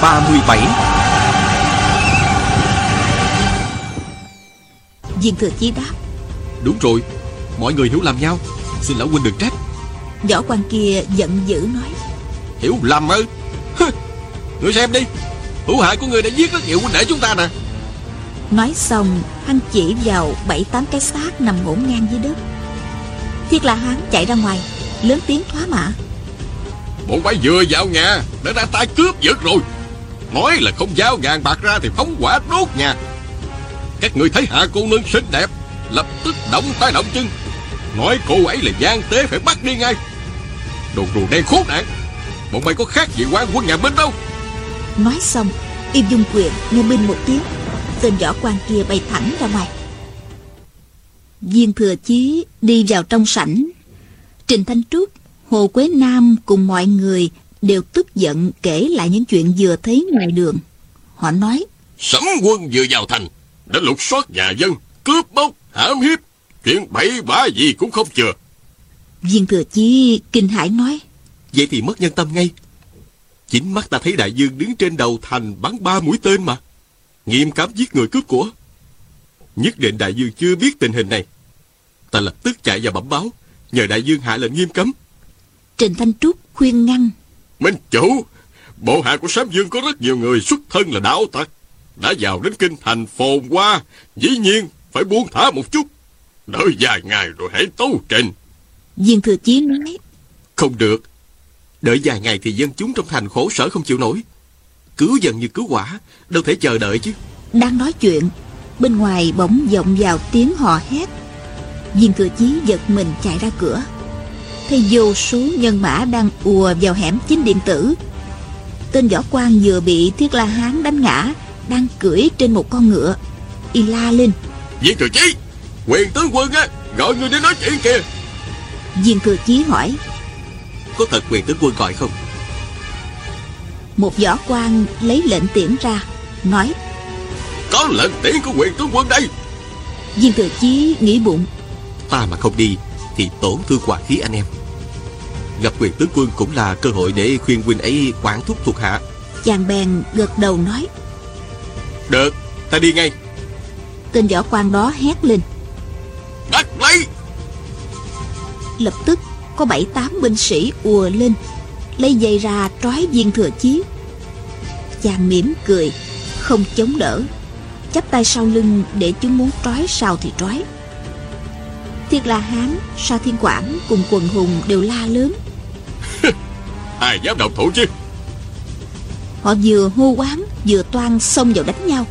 Phần 37 Viên thừa chí đáp. Đúng rồi Mọi người hiểu lầm nhau. Xin lão huynh đừng trách. Võ quan kia giận dữ nói. Hiểu lầm ư? Người xem đi. Hữu hại của người đã giết rất nhiều huynh đệ chúng ta nè. Nói xong Hắn chỉ vào bảy tám cái xác nằm ngổn ngang dưới đất. Thiết là hắn chạy ra ngoài Lớn tiếng thoá mạ Bọn bay vừa vào nhà Đã ra tay cướp giật rồi Nói là không giao vàng bạc ra Thì phóng quả đốt nhà. Các người thấy hạ cô nương xinh đẹp, Lập tức động tay động chân. Nói cô ấy là gian tế phải bắt đi ngay. Đồ rùa đen khốn nạn, Bọn mày có khác gì quan quân nhà Minh đâu. Nói xong, Im dung quyền, nghe binh một tiếng. Tên võ quan kia bay thẳng ra ngoài. Viên thừa chí đi vào trong sảnh. Trình Thanh Trúc, Hồ Quế Nam cùng mọi người Đều tức giận kể lại những chuyện vừa thấy ngoài đường. Họ nói Sấm quân vừa vào thành Đã lục soát nhà dân Cướp bóc, hãm hiếp. Chuyện bậy bạ gì cũng không chừa. Viên thừa chí kinh hãi nói Vậy thì mất nhân tâm ngay. Chính mắt ta thấy đại dương đứng trên đầu thành bắn ba mũi tên mà. Nghiêm cấm giết người cướp của. Nhất định đại dương chưa biết tình hình này. Ta lập tức chạy vào bẩm báo Nhờ đại dương hạ lệnh nghiêm cấm. Trình Thanh Trúc khuyên ngăn Minh chủ Bộ hạ của Sám Dương có rất nhiều người xuất thân là đạo tặc. Đã vào đến kinh thành phồn hoa Dĩ nhiên phải buông thả một chút. Đợi vài ngày rồi hãy tấu trình Viên thừa chí nói Không được. Đợi vài ngày thì dân chúng trong thành khổ sở không chịu nổi. Cứu dần như cứu quả Đâu thể chờ đợi chứ. Đang nói chuyện Bên ngoài bỗng vọng vào tiếng hò hét. Viên thừa chí giật mình chạy ra cửa Thấy vô số nhân mã đang ùa vào hẻm chính điện tử. Tên võ quan vừa bị Thiết La Hán đánh ngã Đang cưỡi trên một con ngựa. Y la lên. Viên thừa chí Quyền tướng quân á Gọi người đến nói chuyện kìa. Viên thừa chí hỏi. Có thật quyền tướng quân gọi không? Một võ quan lấy lệnh tiễn ra Nói. Có lệnh tiễn của quyền tướng quân đây. Viên thừa chí nghĩ bụng. Ta mà không đi Thì tổn thương hòa khí anh em Gặp quyền tướng quân cũng là cơ hội để khuyên huynh ấy quản thúc thuộc hạ. Chàng bèn gật đầu nói Được, ta đi ngay. Tên võ quan đó hét lên. Bắt lấy! Lập tức có bảy tám binh sĩ ùa lên Lấy dây ra trói viên thừa chí. Chàng mỉm cười Không chống đỡ chắp tay sau lưng để chúng muốn trói sao thì trói. Thiết La Hán, Sa Thiên Quảng cùng quần hùng đều la lớn Ai dám động thủ chứ? Họ vừa hô quán vừa toan xông vào đánh nhau.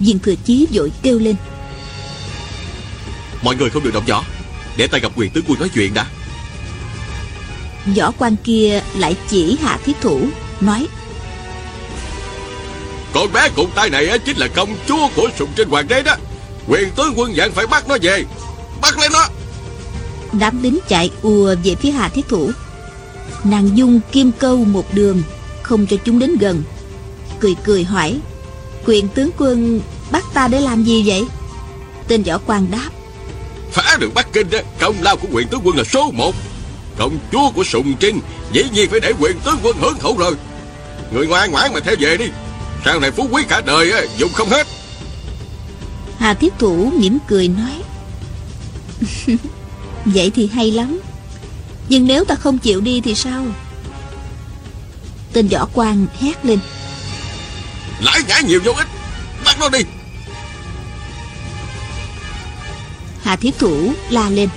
Viên thừa chí vội kêu lên. Mọi người không được động võ. Để ta gặp quyền tướng quân nói chuyện đã. Võ quan kia lại chỉ hạ thiết thủ Nói Con bé cùng tay này á, chính là công chúa của sùng trên hoàng đế đó. Quyền tướng quân dặn phải bắt nó về. Bắt lên nó. Đám lính chạy ùa về phía Hà Thiết Thủ Nàng dung kim câu một đường Không cho chúng đến gần. Cười cười hỏi Quyền tướng quân bắt ta để làm gì vậy? Tên võ quan đáp Phá được Bắc Kinh công lao của quyền tướng quân là số một. Công chúa của Sùng Trinh Dĩ nhiên phải để quyền tướng quân hưởng thụ rồi. Người ngoan ngoãn mà theo về đi. Sau này phú quý cả đời á, dùng không hết. Hà Thiết Thủ mỉm cười nói Vậy thì hay lắm Nhưng nếu ta không chịu đi thì sao? Tên võ quan hét lên. Lãi nhã nhiều vô ích. Bắt nó đi. Hà Thiết Thủ la lên.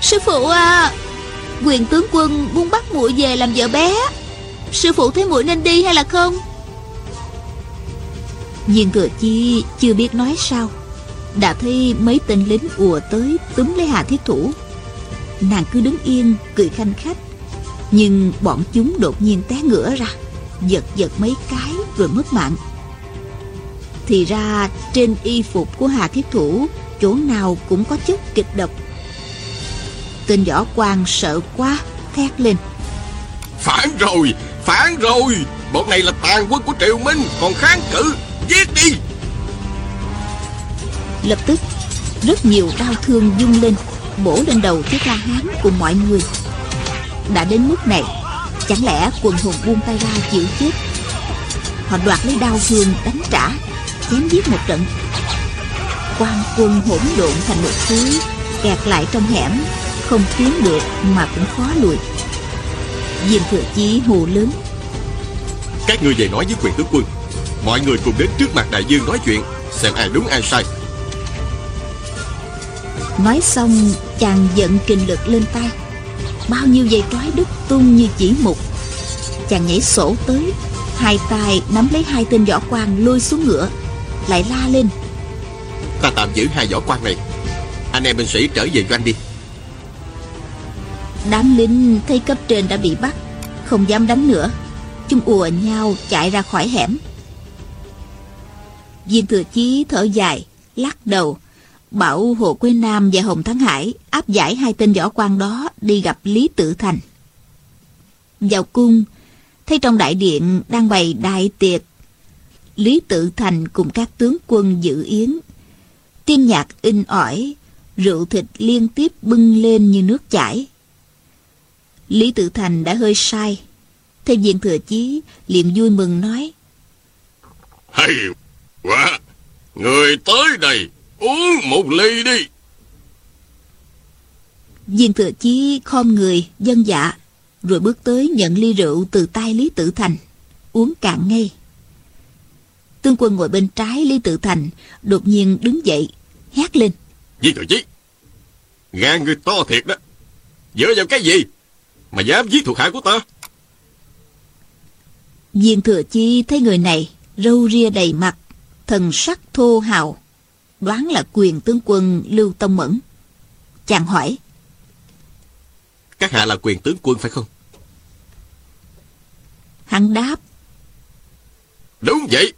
Sư phụ à Quyền tướng quân muốn bắt muội về làm vợ bé. Sư phụ thấy muội nên đi hay là không? Viên thừa chi chưa biết nói sao. Đã thấy mấy tên lính ùa tới túm lấy Hà Thiết Thủ Nàng cứ đứng yên cười khanh khách. Nhưng bọn chúng đột nhiên té ngửa ra Giật giật mấy cái rồi mất mạng. Thì ra trên y phục của Hà Thiết Thủ Chỗ nào cũng có chất kịch độc. Tên võ quan sợ quá Thét lên. Phản rồi Phản rồi. Bọn này là tàn quân của Triều Minh Còn kháng cự Giết đi. Lập tức Rất nhiều đau thương dung lên Bổ lên đầu chiếc La Hán cùng mọi người. Đã đến mức này, Chẳng lẽ quần hùng buông tay ra chịu chết? Họ đoạt lấy đao thương đánh trả, Chém giết một trận. Quan quân hỗn độn thành một khối Kẹt lại trong hẻm, Không tiến được mà cũng khó lùi. Diêm thừa chí hù lớn. Các ngươi về nói với quyền tướng quân, Mọi người cùng đến trước mặt đại dương nói chuyện, Xem ai đúng ai sai. Nói xong chàng giận kình lực lên tay. Bao nhiêu dây trói đứt tung như chỉ mục. Chàng nhảy sổ tới Hai tay nắm lấy hai tên võ quan lôi xuống ngựa Lại la lên. Ta tạm giữ hai võ quan này. Anh em binh sĩ trở về doanh đi. Đám lính thấy cấp trên đã bị bắt Không dám đánh nữa. Chúng ùa nhau chạy ra khỏi hẻm. Viên thừa chí thở dài Lắc đầu Bảo Hồ Quế Nam và Hồng Thắng Hải áp giải hai tên võ quan đó đi gặp Lý Tự Thành. Vào cung, thấy trong đại điện đang bày đại tiệc. Lý Tự Thành cùng các tướng quân dự yến. Tiên nhạc in ỏi, rượu thịt liên tiếp bưng lên như nước chảy. Lý Tự Thành đã hơi sai. Theo diện thừa chí, liền vui mừng nói. Hay quá, người tới đây Uống một ly đi. Viên thừa chí khom người, dân dạ, rồi bước tới nhận ly rượu từ tay Lý Tự Thành, uống cạn ngay. Tương quân ngồi bên trái Lý Tự Thành, đột nhiên đứng dậy, hét lên. Viên thừa chí, gan người to thiệt đó. Dựa vào cái gì mà dám giết thuộc hạ của ta? Viên thừa chi thấy người này, râu ria đầy mặt, thần sắc thô hào, đoán là quyền tướng quân Lưu Tông Mẫn. Chàng hỏi. Các hạ là quyền tướng quân phải không? Hắn đáp. Đúng vậy.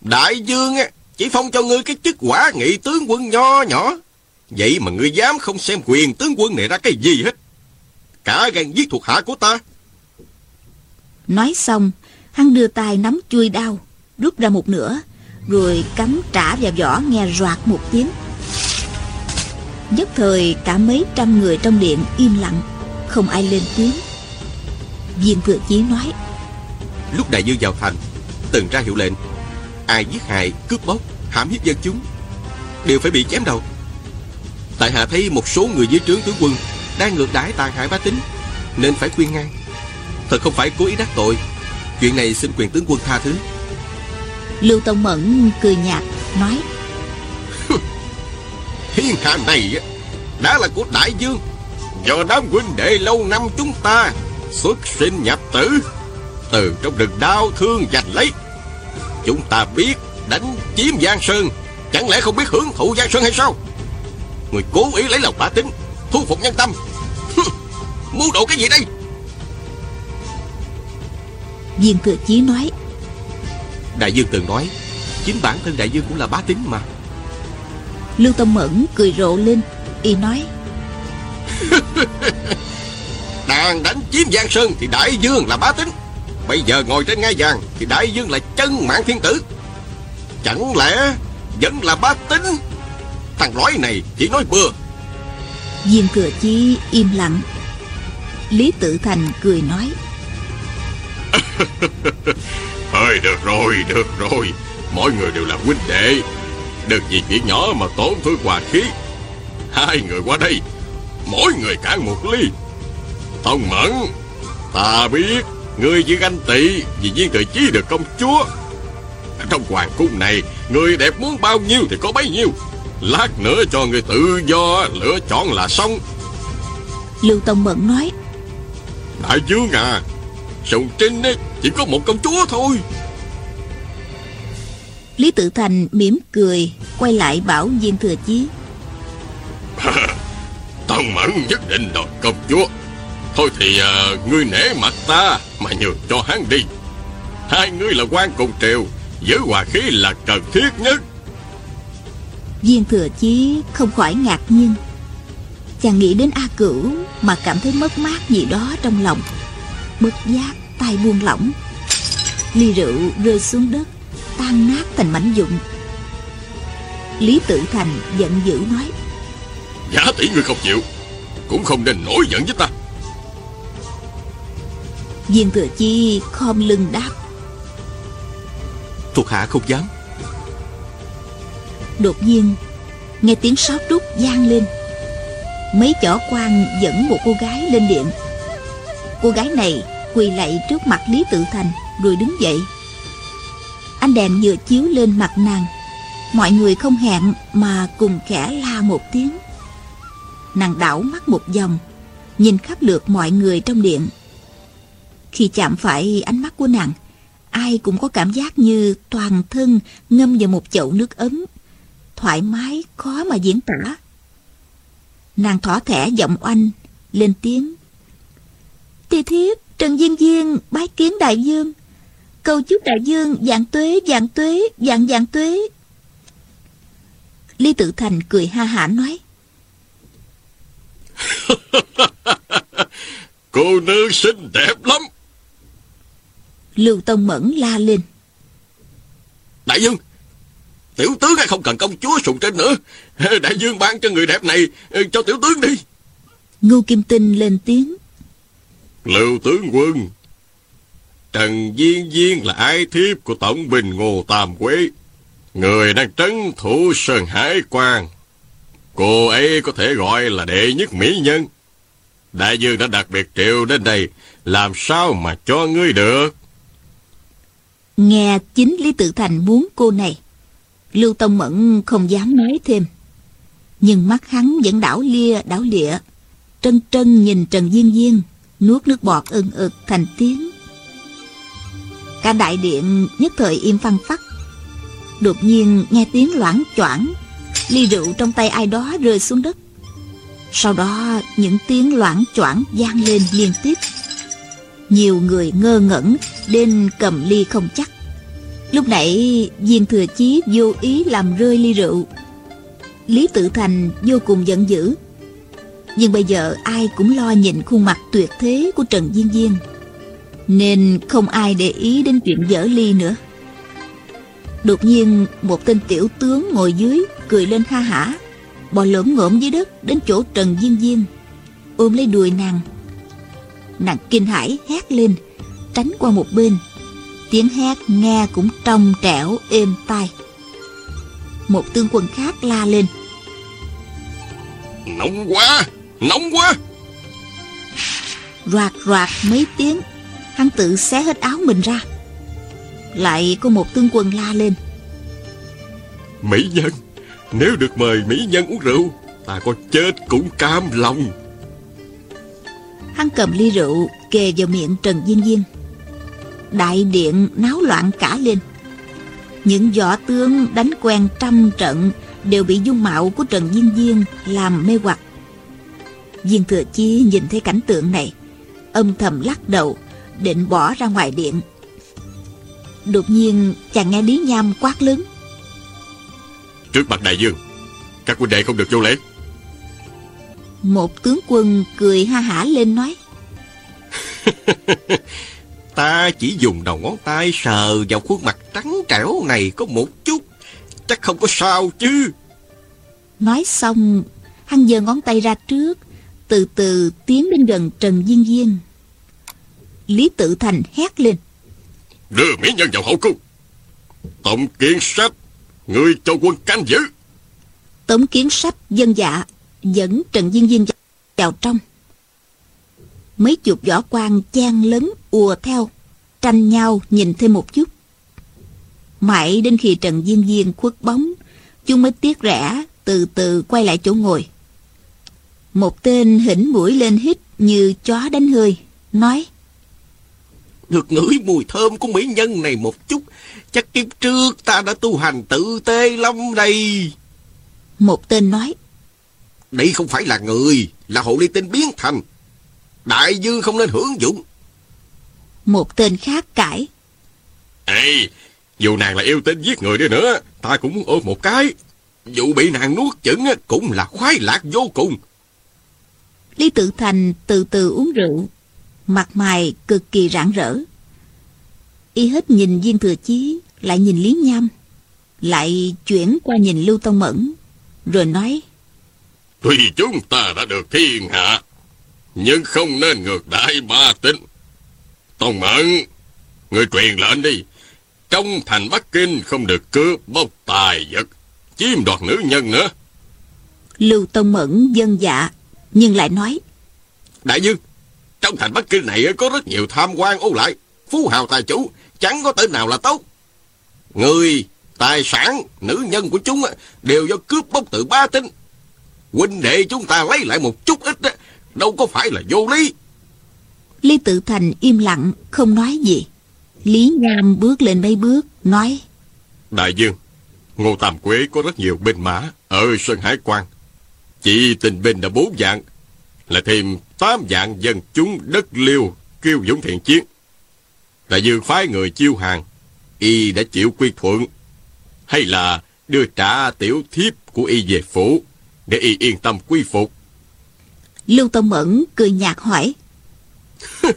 Đại dương á, chỉ phong cho ngươi cái chức quả nghị tướng quân nho nhỏ. Vậy mà ngươi dám không xem quyền tướng quân này ra cái gì hết. Cả gan giết thuộc hạ của ta. Nói xong, hắn đưa tay nắm chui đao, rút ra một nửa, rồi cắm trả vào vỏ nghe roạt một tiếng. Nhất thời cả mấy trăm người trong điện im lặng, không ai lên tiếng. Viên thừa chí nói, lúc đại dương vào thành, từng ra hiệu lệnh, ai giết hại, cướp bóc, hãm hiếp dân chúng, đều phải bị chém đầu. Tại hạ thấy một số người dưới trướng tướng quân đang ngược đãi tàn hại bá tính, nên phải khuyên ngăn thật không phải cố ý đắc tội, chuyện này xin quyền tướng quân tha thứ. Lưu Tông Mẫn cười nhạt nói Thiên hạ này đã là của đại dương. Do đám huynh đệ lâu năm chúng ta Xuất sinh nhập tử Từ trong rừng đau thương giành lấy Chúng ta biết đánh chiếm Giang Sơn Chẳng lẽ không biết hưởng thụ Giang Sơn hay sao? Người cố ý lấy lòng bả tính Thu phục nhân tâm. Mưu đồ cái gì đây? Viên thừa chí nói Đại dương từng nói Chính bản thân đại dương cũng là bá tính mà. Lưu Tâm Mẫn cười rộ lên Y nói Đang đánh chiếm Giang Sơn Thì đại dương là bá tính Bây giờ ngồi trên ngai vàng Thì đại dương là chân mạng thiên tử. Chẳng lẽ vẫn là bá tính Thằng lõi này chỉ nói bừa. Viên Thừa Chi im lặng. Lý Tự Thành cười nói Thôi được rồi, được rồi. Mọi người đều là huynh đệ. Đừng vì chuyện nhỏ mà tổn thương hòa khí. Hai người qua đây Mỗi người cạn một ly. Tông Mẫn Ta biết Ngươi chỉ ganh tị Vì viên tự chí được công chúa. Trong hoàng cung này Người đẹp muốn bao nhiêu thì có bấy nhiêu. Lát nữa cho người tự do Lựa chọn là xong. Lưu Tông Mẫn nói Đại dương à Sùng Trinh ấy, chỉ có một công chúa thôi. Lý Tự Thành mỉm cười Quay lại bảo Viên Thừa Chí. Tông Mẫn nhất định đòi công chúa. Thôi thì à, ngươi nể mặt ta Mà nhường cho hắn đi. Hai ngươi là quan cùng triều Giữ hòa khí là cần thiết nhất. Viên Thừa Chí không khỏi ngạc nhiên. Chàng nghĩ đến A Cửu Mà cảm thấy mất mát gì đó trong lòng. Bất giác tay buông lỏng. Ly rượu rơi xuống đất tan nát thành mảnh vụn. Lý tự thành giận dữ nói giả tỷ ngươi không chịu cũng không nên nổi giận với ta. Viên thừa chi khom lưng đáp Thuộc hạ không dám. Đột nhiên Nghe tiếng sáo trúc vang lên. Mấy chỏ quan dẫn một cô gái lên điện. Cô gái này quỳ lạy trước mặt Lý Tự Thành, Rồi đứng dậy. Ánh đèn vừa chiếu lên mặt nàng. Mọi người không hẹn Mà cùng khẽ la một tiếng. Nàng đảo mắt một vòng, Nhìn khắp lượt mọi người trong điện. Khi chạm phải ánh mắt của nàng, Ai cũng có cảm giác như toàn thân ngâm vào một chậu nước ấm, Thoải mái khó mà diễn tả. Nàng thỏ thẻ giọng oanh, Lên tiếng. Tỳ thiếp Trần Diên Diên bái kiến đại dương. Cầu chúc đại dương dạng tuế dạng tuế dạng dạng tuế. Lý Tự Thành cười ha hả nói. Cô nương xinh đẹp lắm. Lưu Tông Mẫn la lên. Đại dương Tiểu tướng hay không cần công chúa sùng trên nữa. Đại dương ban cho người đẹp này Cho tiểu tướng đi. Ngô Kim Tinh lên tiếng Lưu tướng quân, Trần viên viên là ai thiếp của Tổng Bình Ngô Tam Quế. Người đang trấn thủ Sơn Hải Quan Cô ấy có thể gọi là đệ nhất mỹ nhân. Đại dương đã đặc biệt triệu đến đây, Làm sao mà cho ngươi được? Nghe chính Lý Tự Thành muốn cô này, Lưu Tông Mẫn không dám nói thêm. Nhưng mắt hắn vẫn đảo lia, đảo lịa. Trân trân nhìn Trần Diên Diên Nuốt nước bọt ưng ực thành tiếng. Cả đại điện nhất thời im phăng phắc. Đột nhiên nghe tiếng loảng choảng, Ly rượu trong tay ai đó rơi xuống đất. Sau đó những tiếng loảng choảng vang lên liên tiếp. Nhiều người ngơ ngẩn Đến cầm ly không chắc. Lúc nãy viên thừa chí vô ý làm rơi ly rượu. Lý Tự Thành vô cùng giận dữ nhưng bây giờ ai cũng lo nhìn khuôn mặt tuyệt thế của Trần Diên Diên Nên không ai để ý đến chuyện dở ly nữa. Đột nhiên, một tên tiểu tướng ngồi dưới, Cười lên ha hả. Bò lỡm ngộm dưới đất đến chỗ Trần Diên Diên Ôm lấy đùi nàng. Nàng kinh hãi hét lên, Tránh qua một bên. Tiếng hét nghe cũng trong trẻo, êm tai. Một tướng quân khác la lên. Nóng quá! Nóng quá. Roạt roạt mấy tiếng Hắn tự xé hết áo mình ra. Lại có một tướng quân la lên. Mỹ nhân Nếu được mời Mỹ nhân uống rượu Ta có chết cũng cam lòng. Hắn cầm ly rượu kề vào miệng Trần Diên Diên. Đại điện náo loạn cả lên. Những võ tướng đánh quen trăm trận Đều bị dung mạo của Trần Diên Diên làm mê hoặc Viên Thừa Chi nhìn thấy cảnh tượng này. Âm thầm lắc đầu Định bỏ ra ngoài điện. Đột nhiên chàng nghe Lý Nham quát lớn. Trước mặt đại dương Các huynh đệ không được vô lễ. Một tướng quân cười ha hả lên nói. Ta chỉ dùng đầu ngón tay sờ vào khuôn mặt trắng trẻo này có một chút. Chắc không có sao chứ. Nói xong Hắn giơ ngón tay ra trước Từ từ tiến đến gần Trần Diên Diên. Lý Tự Thành hét lên. Đưa mỹ nhân vào hậu cung. Tổng kiến sách Người cho quân canh giữ. Tống kiến sách dân dạ Dẫn Trần Diên Diên vào trong. Mấy chục võ quan chen lấn ùa theo Tranh nhau nhìn thêm một chút. Mãi đến khi Trần Diên Diên khuất bóng Chúng mới tiếc rẻ Từ từ quay lại chỗ ngồi Một tên hỉnh mũi lên hít Như chó đánh hơi Nói. Được ngửi mùi thơm của mỹ nhân này một chút Chắc kiếp trước ta đã tu hành tự tê lắm đây. Một tên nói. Đây không phải là người Là hộ ly tinh biến thành. Đại dương không nên hưởng dụng. Một tên khác cãi. Ê Dù nàng là yêu tinh giết người đi nữa Ta cũng muốn ôm một cái. Dù bị nàng nuốt chửng Cũng là khoái lạc vô cùng Lý Tự Thành từ từ uống rượu Mặt mày cực kỳ rạng rỡ Y hết nhìn viên thừa chí Lại nhìn Lý Nham Lại chuyển qua nhìn Lưu Tông Mẫn Rồi nói Tuy chúng ta đã được thiên hạ Nhưng không nên ngược đại ba tính Tông Mận, người truyền lệnh đi. Trong thành Bắc Kinh không được cướp bóc tài vật, chiếm đoạt nữ nhân nữa. Lưu Tông Mẫn dân dạ, nhưng lại nói. Đại dương, trong thành Bắc Kinh này có rất nhiều tham quan ô lại, phú hào tài chủ, chẳng có tên nào là tốt. Người, tài sản, nữ nhân của chúng đều do cướp bóc từ ba tinh. Huynh đệ chúng ta lấy lại một chút ít, đâu có phải là vô lý. Lý Tự Thành im lặng, không nói gì. Lý Nham bước lên mấy bước, nói. Đại dương, Ngô Tam Quế có rất nhiều binh mã ở Sơn Hải Quan. Chỉ tình binh đã bốn dạng, là thêm tám dạng dân chúng đất liêu kêu dũng thiện chiến. Đại dương phái người chiêu hàng, y đã chịu quy thuận, hay là đưa trả tiểu thiếp của y về phủ, để y yên tâm quy phục. Lưu Tông Mẫn cười nhạt hỏi.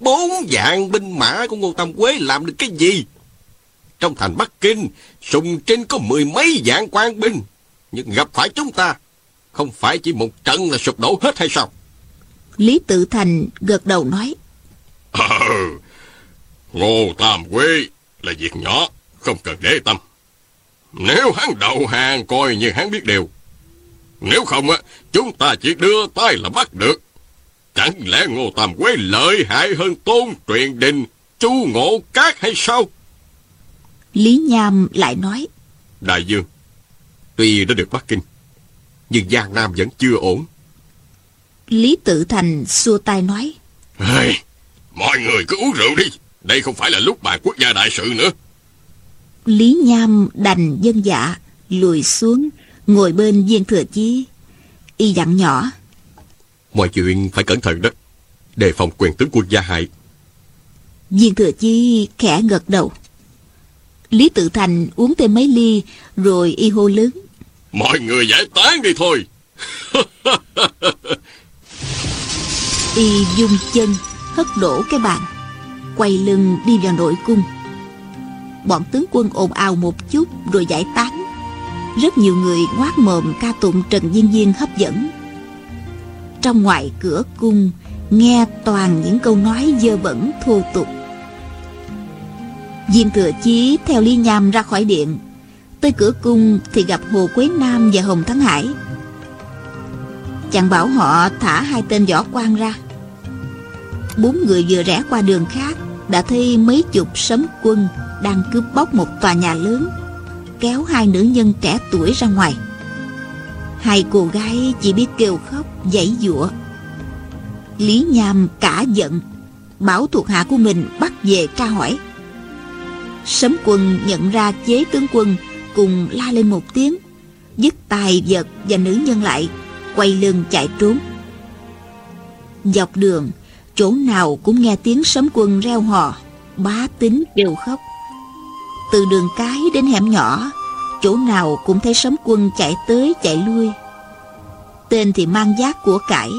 Bốn dạng binh mã của Ngô Tam Quế làm được cái gì? Trong thành Bắc Kinh, sùng trên có mười mấy dạng quan binh. Nhưng gặp phải chúng ta, không phải chỉ một trận là sụp đổ hết hay sao? Lý Tự Thành gật đầu nói. Ờ, Ngô Tam Quế là việc nhỏ, không cần để tâm. Nếu hắn đầu hàng coi như hắn biết điều. Nếu không, á chúng ta chỉ đưa tay là bắt được. Chẳng lẽ Ngô Tam Quế lợi hại hơn Tôn Truyền Đình, Chu Ngộ Cát hay sao? Lý Nham lại nói. Đại Dương, tuy đã được Bắc Kinh, nhưng Giang Nam vẫn chưa ổn. Lý Tự Thành xua tay nói. Hey, mọi người cứ uống rượu đi, đây không phải là lúc bàn quốc gia đại sự nữa. Lý Nham đành dân dạ, lùi xuống, ngồi bên viên thừa chí. Y dặn nhỏ. Mọi chuyện phải cẩn thận đó, đề phòng quyền tướng quân gia hại. Viên thừa chí khẽ gật đầu. Lý Tự Thành uống thêm mấy ly, rồi y hô lớn. Mọi người giải tán đi thôi. y dung chân, hất đổ cái bàn, quay lưng đi vào nội cung. Bọn tướng quân ồn ào một chút rồi giải tán. Rất nhiều người ngoác mồm ca tụng Trần Diên Diên hấp dẫn. Trong ngoài cửa cung, nghe toàn những câu nói dơ bẩn thô tục. Diêm Thừa Chí theo Ly Nham ra khỏi điện Tới cửa cung thì gặp Hồ Quế Nam và Hồng Thắng Hải. Chàng bảo họ thả hai tên võ quan ra. Bốn người vừa rẽ qua đường khác, Đã thấy mấy chục sấm quân Đang cướp bóc một tòa nhà lớn, Kéo hai nữ nhân trẻ tuổi ra ngoài. Hai cô gái chỉ biết kêu khóc, Giãy giụa. Lý Nham cả giận, Bảo thuộc hạ của mình bắt về tra hỏi. Sấm quân nhận ra chế tướng quân Cùng la lên một tiếng, Dứt tài vật và nữ nhân lại, Quay lưng chạy trốn. Dọc đường, Chỗ nào cũng nghe tiếng sấm quân reo hò, Bá tính đều khóc. Từ đường cái đến hẻm nhỏ, Chỗ nào cũng thấy sấm quân chạy tới chạy lui. Tên thì mang giác của cải,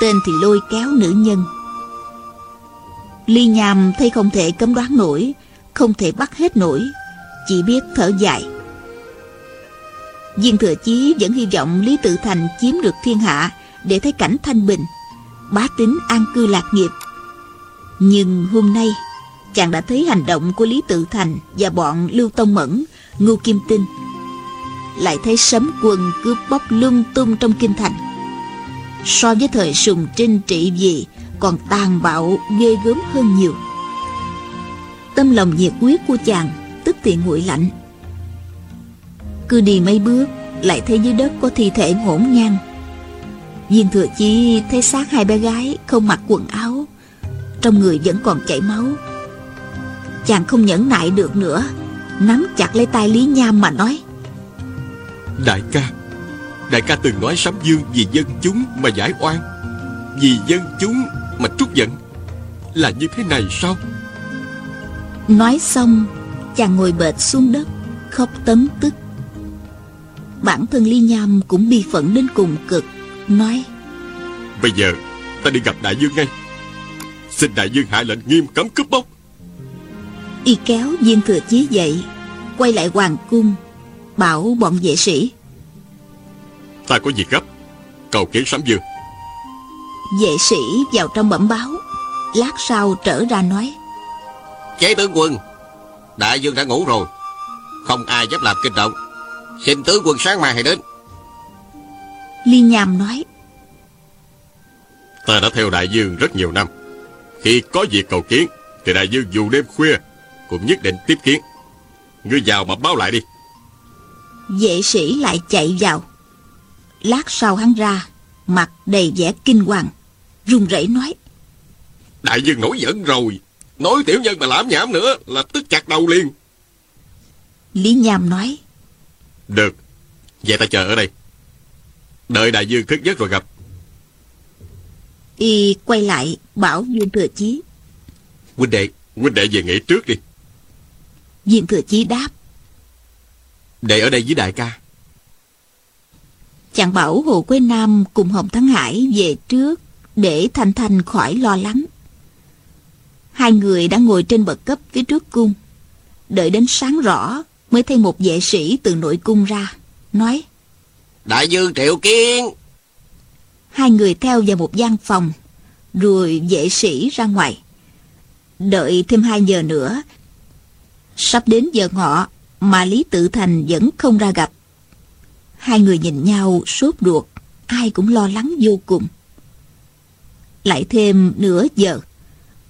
Tên thì lôi kéo nữ nhân. Ly nhàm thấy không thể cấm đoán nổi, không thể bắt hết nổi, chỉ biết thở dài viên thừa chí vẫn hy vọng lý tự thành chiếm được thiên hạ để thấy cảnh thanh bình, bá tính an cư lạc nghiệp. Nhưng hôm nay, chàng đã thấy hành động của lý tự thành và bọn lưu tông mẫn, ngô kim tinh, lại thấy sấm quần cướp bóc lung tung trong kinh thành. So với thời sùng trinh trị vì còn tàn bạo, ghê gớm hơn nhiều. Tâm lòng nhiệt quyết của chàng Tức thì nguội lạnh. Cứ đi mấy bước Lại thấy dưới đất có thi thể ngổn ngang Viên thừa chi thấy xác hai bé gái Không mặc quần áo Trong người vẫn còn chảy máu. Chàng không nhẫn nại được nữa Nắm chặt lấy tay Lý Nham mà nói. Đại ca Đại ca từng nói sấm dương vì dân chúng mà giải oan Vì dân chúng mà trút giận. Là như thế này sao? Nói xong Chàng ngồi bệt xuống đất Khóc tấm tức Bản thân Ly Nham cũng bi phẫn đến cùng cực Nói Bây giờ ta đi gặp đại dương ngay. Xin đại dương hạ lệnh nghiêm cấm cướp bóc. Y kéo viên thừa chí dậy Quay lại hoàng cung Bảo bọn vệ sĩ. Ta có việc gấp Cầu kiến sấm dương. Vệ sĩ vào trong bẩm báo Lát sau trở ra nói Chế tướng quân Đại dương đã ngủ rồi. Không ai dám làm kinh động Xin tướng quân sáng mai hãy đến? Ly Nham nói. Ta đã theo đại dương rất nhiều năm. Khi có việc cầu kiến Thì đại dương dù đêm khuya Cũng nhất định tiếp kiến. Ngươi vào mà báo lại đi. Vệ sĩ lại chạy vào. Lát sau hắn ra Mặt đầy vẻ kinh hoàng run rẩy nói. Đại dương nổi giận rồi. Nói tiểu nhân mà làm nhảm nữa Là tức chặt đầu liền. Lý Nham nói Được. Vậy ta chờ ở đây. Đợi đại dương thức giấc rồi gặp. Y quay lại bảo viên thừa chí. Huynh đệ Huynh đệ về nghỉ trước đi. Viên thừa chí đáp. Đệ ở đây với đại ca. Chàng bảo Hồ Quế Nam cùng Hồng Thắng Hải về trước để Thanh Thanh khỏi lo lắng. Hai người đã ngồi trên bậc cấp phía trước cung. Đợi đến sáng rõ mới thấy một vệ sĩ từ nội cung ra, nói Đại dương triệu kiến Hai người theo vào một gian phòng, rồi vệ sĩ ra ngoài. Đợi thêm hai giờ nữa, sắp đến giờ ngọ mà Lý Tự Thành vẫn không ra gặp. Hai người nhìn nhau sốt ruột, ai cũng lo lắng vô cùng. Lại thêm nửa giờ,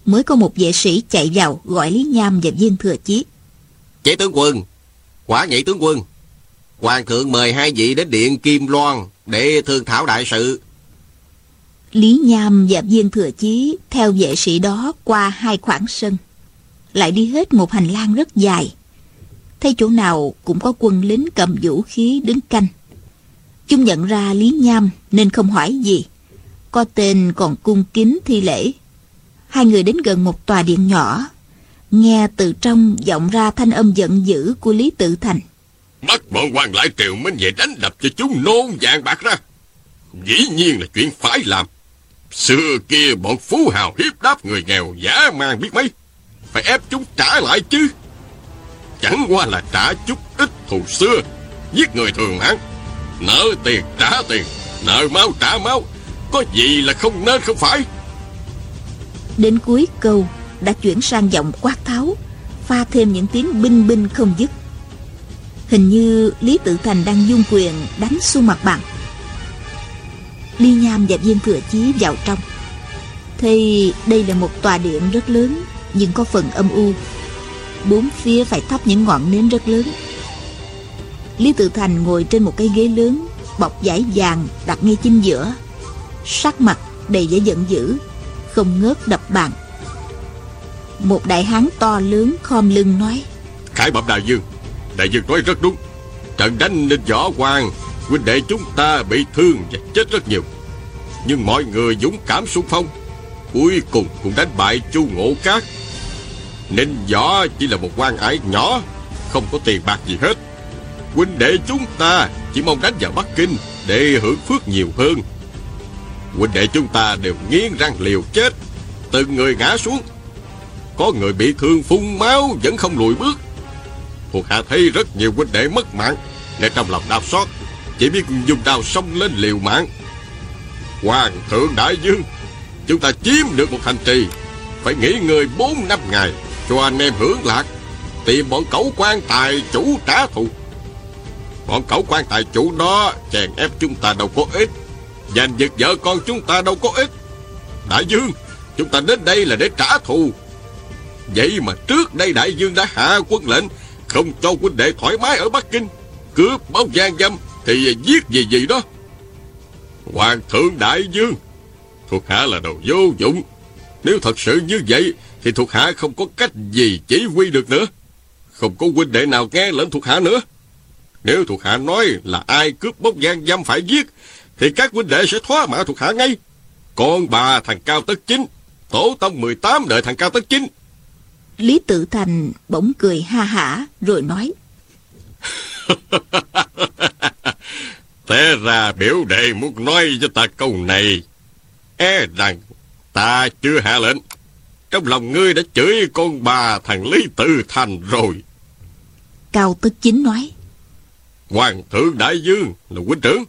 mới có một vệ sĩ chạy vào gọi Lý Nham và Viên Thừa Chí. Chế tướng quân Quả nhị tướng quân Hoàng thượng mời hai vị đến điện Kim Loan Để thương thảo đại sự Lý Nham và Viên Thừa Chí theo vệ sĩ đó qua hai khoảng sân. Lại đi hết một hành lang rất dài. Thấy chỗ nào cũng có quân lính cầm vũ khí đứng canh. Chúng nhận ra Lý Nham nên không hỏi gì. Có tên còn cung kính thi lễ. Hai người đến gần một tòa điện nhỏ. Nghe từ trong vọng ra thanh âm giận dữ của Lý Tự Thành. Bắt bọn quan lại triều minh về đánh đập cho chúng nôn vàng bạc ra. Dĩ nhiên là chuyện phải làm. Xưa kia bọn phú hào hiếp đáp người nghèo giả mang biết mấy. Phải ép chúng trả lại chứ. Chẳng qua là trả chút ít thù xưa Giết người thường hẳn. Nợ tiền trả tiền Nợ máu trả máu. Có gì là không nên không phải? Đến cuối câu đã chuyển sang giọng quát tháo, pha thêm những tiếng binh binh không dứt. Hình như Lý Tự Thành đang dung quyền đánh xuống mặt bằng. Ly Nham và Viên Thừa Chí vào trong. Thì đây là một tòa điện rất lớn, nhưng có phần âm u. Bốn phía phải thắp những ngọn nến rất lớn. Lý Tự Thành ngồi trên một cái ghế lớn, bọc vải vàng đặt ngay chính giữa. Sắc mặt đầy vẻ giận dữ, không ngớt đập bàn. Một đại hán to lớn, khom lưng nói. Khải bẩm đại dương Đại dương nói rất đúng. Trận đánh nên võ quan Huynh đệ chúng ta bị thương và chết rất nhiều. Nhưng mọi người dũng cảm xung phong, Cuối cùng cũng đánh bại chu ngộ cát. Nên võ chỉ là một quan ải nhỏ, Không có tiền bạc gì hết. Huynh đệ chúng ta chỉ mong đánh vào Bắc Kinh Để hưởng phước nhiều hơn. Huynh đệ chúng ta đều nghiến răng liều chết, Từng người ngã xuống. Có người bị thương phun máu, Vẫn không lùi bước. Thuộc hạ thấy rất nhiều huynh đệ mất mạng, để trong lòng đau xót, Chỉ biết dùng đao xông lên liều mạng. Hoàng thượng đại dương, Chúng ta chiếm được một thành trì, Phải nghỉ ngơi bốn năm ngày, Cho anh em hưởng lạc, Tìm bọn cẩu quan tài chủ trả thù. Bọn cẩu quan tài chủ đó Chèn ép chúng ta đâu có ích Giành giật vợ con chúng ta đâu có ích Đại dương, Chúng ta đến đây là để trả thù. Vậy mà trước đây đại dương đã hạ quân lệnh, Không cho huynh đệ thoải mái ở Bắc Kinh. Cướp báo gian dâm Thì giết gì gì đó. Hoàng thượng đại dương Thuộc hạ là đồ vô dụng. Nếu thật sự như vậy, Thì thuộc hạ không có cách gì chỉ huy được nữa. Không có huynh đệ nào nghe lệnh thuộc hạ nữa. Nếu thuộc hạ nói là ai cướp bóc gian dâm phải giết, Thì các huynh đệ sẽ thoá mạ thuộc hạ ngay. Con bà thằng Cao Tất Chính, Tổ tông 18 đợi thằng Cao Tất Chính Lý Tự Thành bỗng cười ha hả rồi nói. Thế ra biểu đệ muốn nói cho ta câu này E rằng ta chưa hạ lệnh. Trong lòng ngươi đã chửi con bà thằng Lý Tự Thành rồi. Cao Tức Chính nói. Hoàng thượng Đại Dương là huynh trưởng.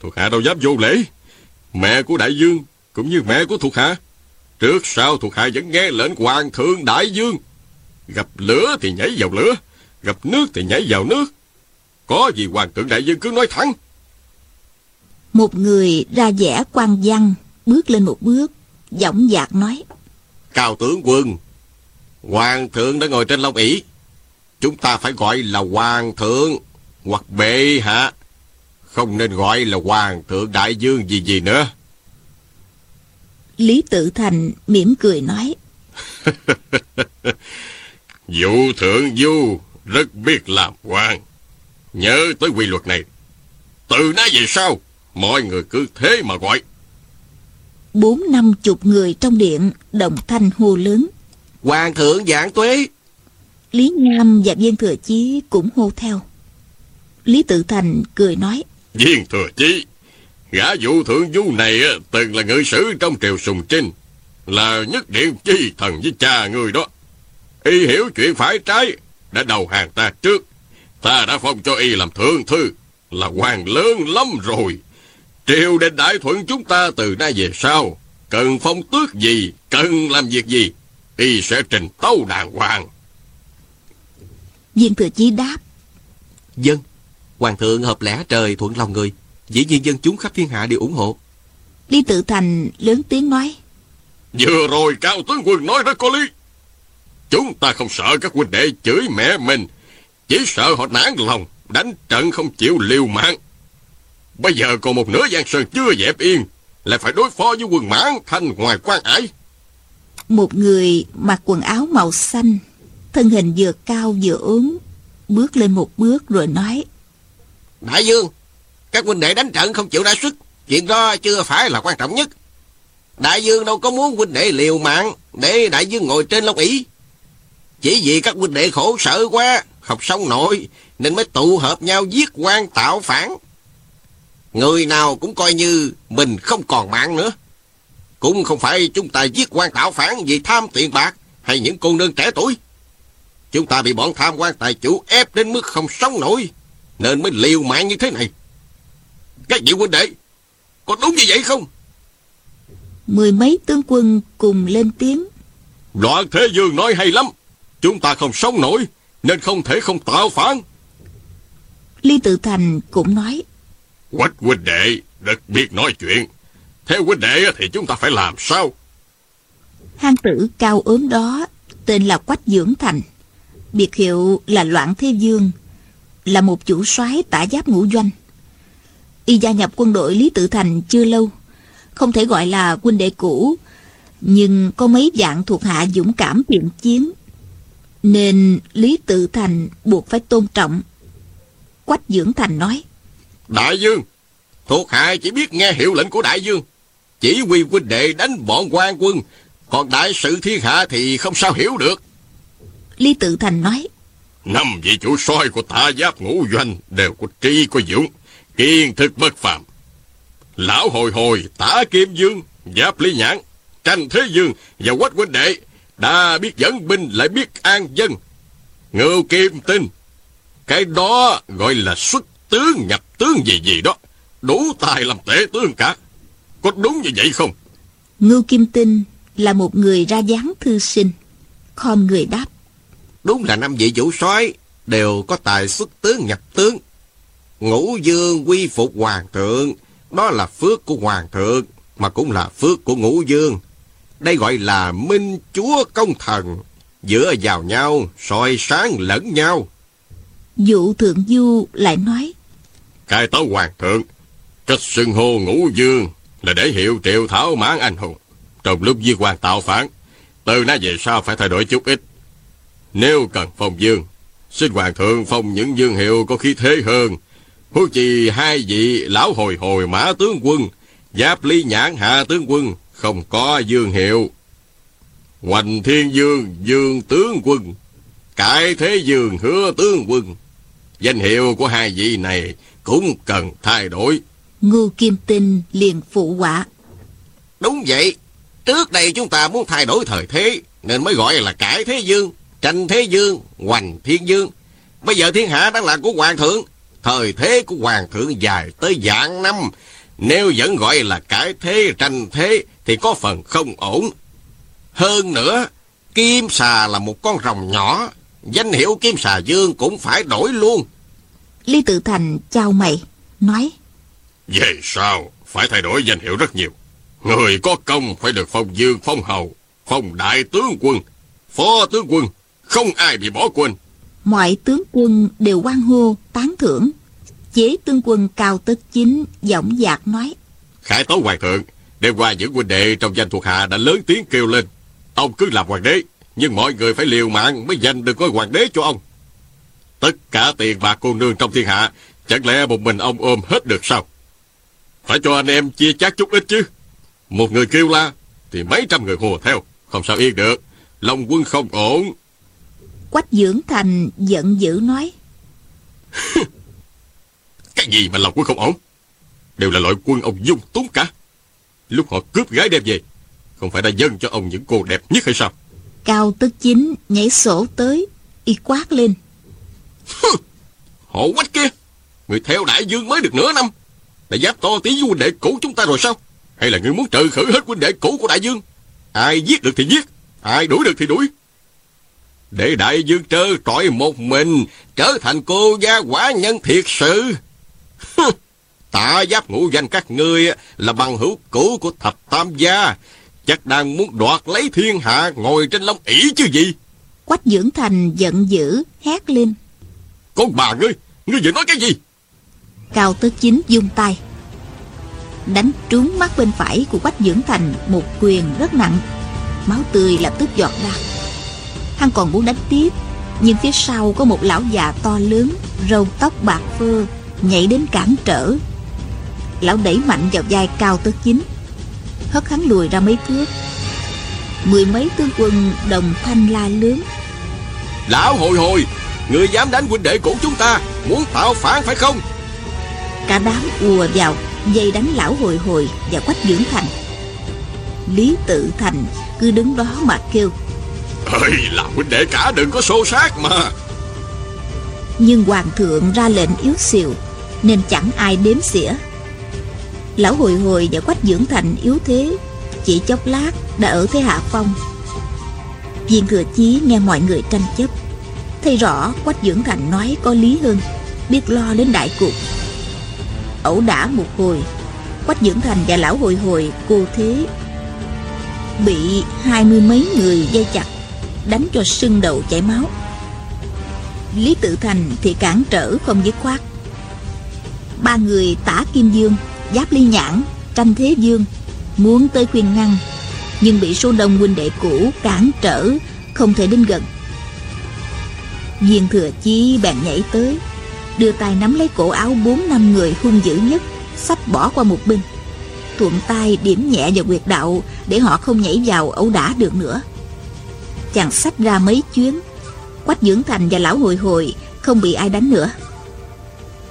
Thuộc hạ đâu dám vô lễ. Mẹ của Đại Dương cũng như mẹ của thuộc hạ Trước sau thuộc hạ vẫn nghe lệnh hoàng thượng đại dương. Gặp lửa thì nhảy vào lửa, gặp nước thì nhảy vào nước. Có gì hoàng thượng đại dương cứ nói thẳng. Một người ra vẻ quan văn, bước lên một bước, giọng dạc nói. Cao tướng quân, hoàng thượng đã ngồi trên long ỷ Chúng ta phải gọi là hoàng thượng hoặc bệ hạ. Không nên gọi là hoàng thượng đại dương gì gì nữa. Lý Tự Thành mỉm cười nói. Dụ thượng du rất biết làm quan. Nhớ tới quy luật này. Từ nay về sau, mọi người cứ thế mà gọi. Bốn năm chục người trong điện đồng thanh hô lớn. Hoàng thượng giảng tuế. Lý Nham và Viên Thừa Chí cũng hô theo. Lý Tự Thành cười nói. Viên Thừa Chí, gã vụ thượng du này từng là ngự sử trong triều sùng trinh. Là nhất điện chi thần với cha người đó. Y hiểu chuyện phải trái, đã đầu hàng ta trước. Ta đã phong cho y làm thượng thư, là hoàng lớn lắm rồi. Triều đình đại thuận chúng ta từ nay về sau, cần phong tước gì, cần làm việc gì, y sẽ trình tấu đàng hoàng. Viên thừa chí đáp. Dân, hoàng thượng hợp lẽ trời thuận lòng người, dĩ nhiên dân chúng khắp thiên hạ đều ủng hộ. Lý Tự Thành lớn tiếng nói. Vừa rồi cao tướng quân nói rất có lý. Chúng ta không sợ các huynh đệ chửi mẹ mình, chỉ sợ họ nản lòng, đánh trận không chịu liều mạng. Bây giờ còn một nửa giang sơn chưa dẹp yên, lại phải đối phó với quân mãn thanh ngoài quan ải. Một người mặc quần áo màu xanh, thân hình vừa cao vừa ốm, bước lên một bước rồi nói. Đại dương, các huynh đệ đánh trận không chịu ra sức, chuyện đó chưa phải là quan trọng nhất. Đại dương đâu có muốn huynh đệ liều mạng để đại dương ngồi trên long ỷ Chỉ vì các huynh đệ khổ sở quá, học sống nổi, nên mới tụ hợp nhau giết quan tạo phản. Người nào cũng coi như mình không còn mạng nữa. Cũng không phải chúng ta giết quan tạo phản vì tham tiền bạc hay những cô nương trẻ tuổi. Chúng ta bị bọn tham quan tài chủ ép đến mức không sống nổi, nên mới liều mạng như thế này. Các vị huynh đệ, có đúng như vậy không? Mười mấy tướng quân cùng lên tiếng. Đoạn Thế Dương nói hay lắm. Chúng ta không sống nổi, nên không thể không tạo phản. Lý Tự Thành cũng nói. Quách huynh đệ, đặc biệt nói chuyện. Theo huynh đệ thì chúng ta phải làm sao? Hang tử cao ốm đó, tên là Quách Dưỡng Thành. Biệt hiệu là Loạn Thế Dương, là một chủ soái tả giáp ngũ doanh. Y gia nhập quân đội Lý Tự Thành chưa lâu, không thể gọi là huynh đệ cũ, nhưng có mấy dạng thuộc hạ dũng cảm thiện chiến, nên Lý Tự Thành buộc phải tôn trọng. Quách Dưỡng Thành nói, Đại Dương, thuộc hạ chỉ biết nghe hiệu lệnh của Đại Dương, chỉ huy huynh đệ đánh bọn quan quân, còn đại sự thiên hạ thì không sao hiểu được. Lý Tự Thành nói, Năm vị chủ soi của tả giáp ngũ doanh đều có tri có dũng, kiên thực bất phàm. Lão hồi hồi, tả kim dương, giáp lý nhãn, tranh thế dương và quách huynh đệ đã biết dẫn binh lại biết an dân. Ngưu kim tinh, cái đó gọi là xuất tướng nhập tướng gì gì đó, đủ tài làm tể tướng cả. Có đúng như vậy không? Ngưu Kim Tinh là một người ra dáng thư sinh. Khom người đáp. Đúng là năm vị vũ soái đều có tài xuất tướng nhập tướng. Ngũ dương quy phục hoàng thượng, đó là phước của hoàng thượng, mà cũng là phước của ngũ dương. Đây gọi là minh chúa công thần, dựa vào nhau, soi sáng lẫn nhau. Dụ thượng du lại nói. Cai tấu hoàng thượng, cách xưng hô ngũ dương là để hiệu triệu thảo mãn anh hùng. Trong lúc di quan tạo phản, từ nay về sau phải thay đổi chút ít. Nếu cần phong dương, xin hoàng thượng phong những dương hiệu có khí thế hơn. Hú chi hai vị lão hồi hồi mã tướng quân, giáp ly nhãn hạ tướng quân, không có dương hiệu. Hoành thiên dương, dương tướng quân, cải thế dương hứa tướng quân. Danh hiệu của hai vị này cũng cần thay đổi. Ngưu Kim Tinh liền phụ họa. Đúng vậy, trước đây chúng ta muốn thay đổi thời thế, nên mới gọi là cải thế dương, tranh thế dương, hoành thiên dương. Bây giờ thiên hạ đang là của hoàng thượng, thời thế của hoàng thượng dài tới dạng năm. Nếu vẫn gọi là cải thế tranh thế thì có phần không ổn. Hơn nữa, Kim xà là một con rồng nhỏ. Danh hiệu Kim xà dương cũng phải đổi luôn. Lý Tự Thành chào mày, nói. Về sao, phải thay đổi danh hiệu rất nhiều. Người có công phải được phong dương phong hầu, phong đại tướng quân, phó tướng quân, không ai bị bỏ quên. Mọi tướng quân đều quan hô, tán thưởng. Chế tướng quân cao tất chính, giọng dạc nói. Khải tấu hoàng thượng, đêm qua những huynh đệ trong danh thuộc hạ đã lớn tiếng kêu lên. Ông cứ làm hoàng đế, nhưng mọi người phải liều mạng mới giành được ngôi hoàng đế cho ông. Tất cả tiền bạc cô nương trong thiên hạ, chẳng lẽ một mình ông ôm hết được sao? Phải cho anh em chia chác chút ít chứ. Một người kêu la, thì mấy trăm người hùa theo, không sao yên được. Long quân không ổn. Quách Dưỡng Thành giận dữ nói. Cái gì mà lòng quân không ổn? Đều là loại quân ông dung túng cả. Lúc họ cướp gái đem về, không phải đã dâng cho ông những cô đẹp nhất hay sao? Cao tức chính nhảy sổ tới, y quát lên. Họ quách kia, người theo đại dương mới được nửa năm, đã giáp to tí với huynh đệ cũ chúng ta rồi sao? Hay là người muốn trừ khử hết huynh đệ cũ của đại dương? Ai giết được thì giết, ai đuổi được thì đuổi. Để đại dương trơ trọi một mình, trở thành cô gia quả nhân thiệt sự. Tạ giáp ngũ danh các ngươi là bằng hữu cũ của thập tam gia. Chắc đang muốn đoạt lấy thiên hạ ngồi trên lông ỷ chứ gì. Quách Dưỡng Thành giận dữ, hét lên. Con bà ngươi, ngươi vừa nói cái gì? Cao Tứ Chính dung tay. Đánh trúng mắt bên phải của Quách Dưỡng Thành một quyền rất nặng. Máu tươi lập tức giọt ra. Hắn còn muốn đánh tiếp, nhưng phía sau có một lão già to lớn, râu tóc bạc phơ, nhảy đến cản trở. Lão đẩy mạnh vào vai Cao Tứ Chính, hất hắn lùi ra mấy thước. Mười mấy tướng quân đồng thanh la lớn. Lão hồi hồi, người dám đánh huynh đệ của chúng ta, muốn tạo phản phải không? Cả đám ùa vào Dây đánh lão hồi hồi và quách dưỡng thành Lý tự thành cứ đứng đó mà kêu Ơi là huynh đệ cả đừng có xô sát mà. Nhưng hoàng thượng ra lệnh yếu xìu, Nên chẳng ai đếm xỉa. Lão hồi hồi và quách dưỡng thành yếu thế, Chỉ chốc lát đã ở thế hạ phong. Viên thừa chí nghe mọi người tranh chấp, Thấy rõ quách dưỡng thành nói có lý hơn, Biết lo đến đại cục ẩu đả một hồi, quách dưỡng thành và lão hồi hồi cô thế, bị hai mươi mấy người dây chặt đánh cho sưng đầu chảy máu. Lý tự thành thì cản trở không dứt khoát. Ba người tả kim dương, giáp ly nhãn, tranh thế dương muốn tới khuyên ngăn, nhưng bị số đông huynh đệ cũ cản trở, không thể đến gần. Viên thừa chí bèn nhảy tới, đưa tay nắm lấy cổ áo bốn năm người hung dữ nhất, sắp bỏ qua một bên. Thuận tay điểm nhẹ vào quyệt đạo để họ không nhảy vào ẩu đả được nữa chàng xách ra mấy chuyến. Quách dưỡng thành và lão hồi hồi không bị ai đánh nữa.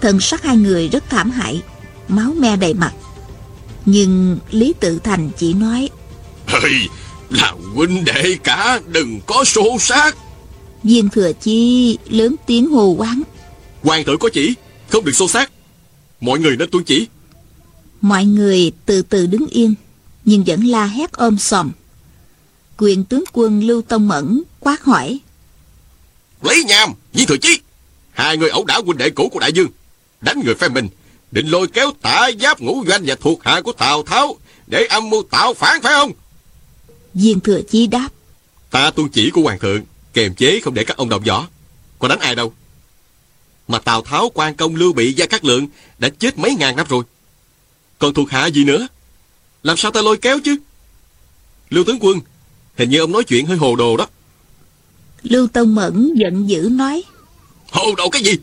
Thân sắc hai người rất thảm hại máu me đầy mặt. Nhưng lý tự thành chỉ nói Ơi, là huynh đệ cả đừng có xô sát viên thừa chi lớn tiếng hồ quán Hoàng thượng có chỉ Không được xô xát Mọi người nên tuân chỉ. Mọi người từ từ đứng yên Nhưng vẫn la hét ôm sòm Quyền tướng quân Lưu Tông Mẫn quát hỏi. Lý Nham, Viên Thừa Chí Hai người ẩu đả huynh đệ cũ của Đại Dương. Đánh người phe mình Định lôi kéo tả giáp ngũ doanh và thuộc hạ của Tào Tháo Để âm mưu tạo phản phải không? Viên Thừa Chí đáp. Ta tuân chỉ của Hoàng thượng Kèm chế không để các ông động võ. Có đánh ai đâu. Mà Tào Tháo, quan Công, Lưu Bị, Gia Cát Lượng đã chết mấy ngàn năm rồi. Còn thuộc hạ gì nữa? Làm sao ta lôi kéo chứ? Lưu Tướng Quân, hình như ông nói chuyện hơi hồ đồ đó. Lưu Tông Mẫn giận dữ nói. Hồ đồ cái gì?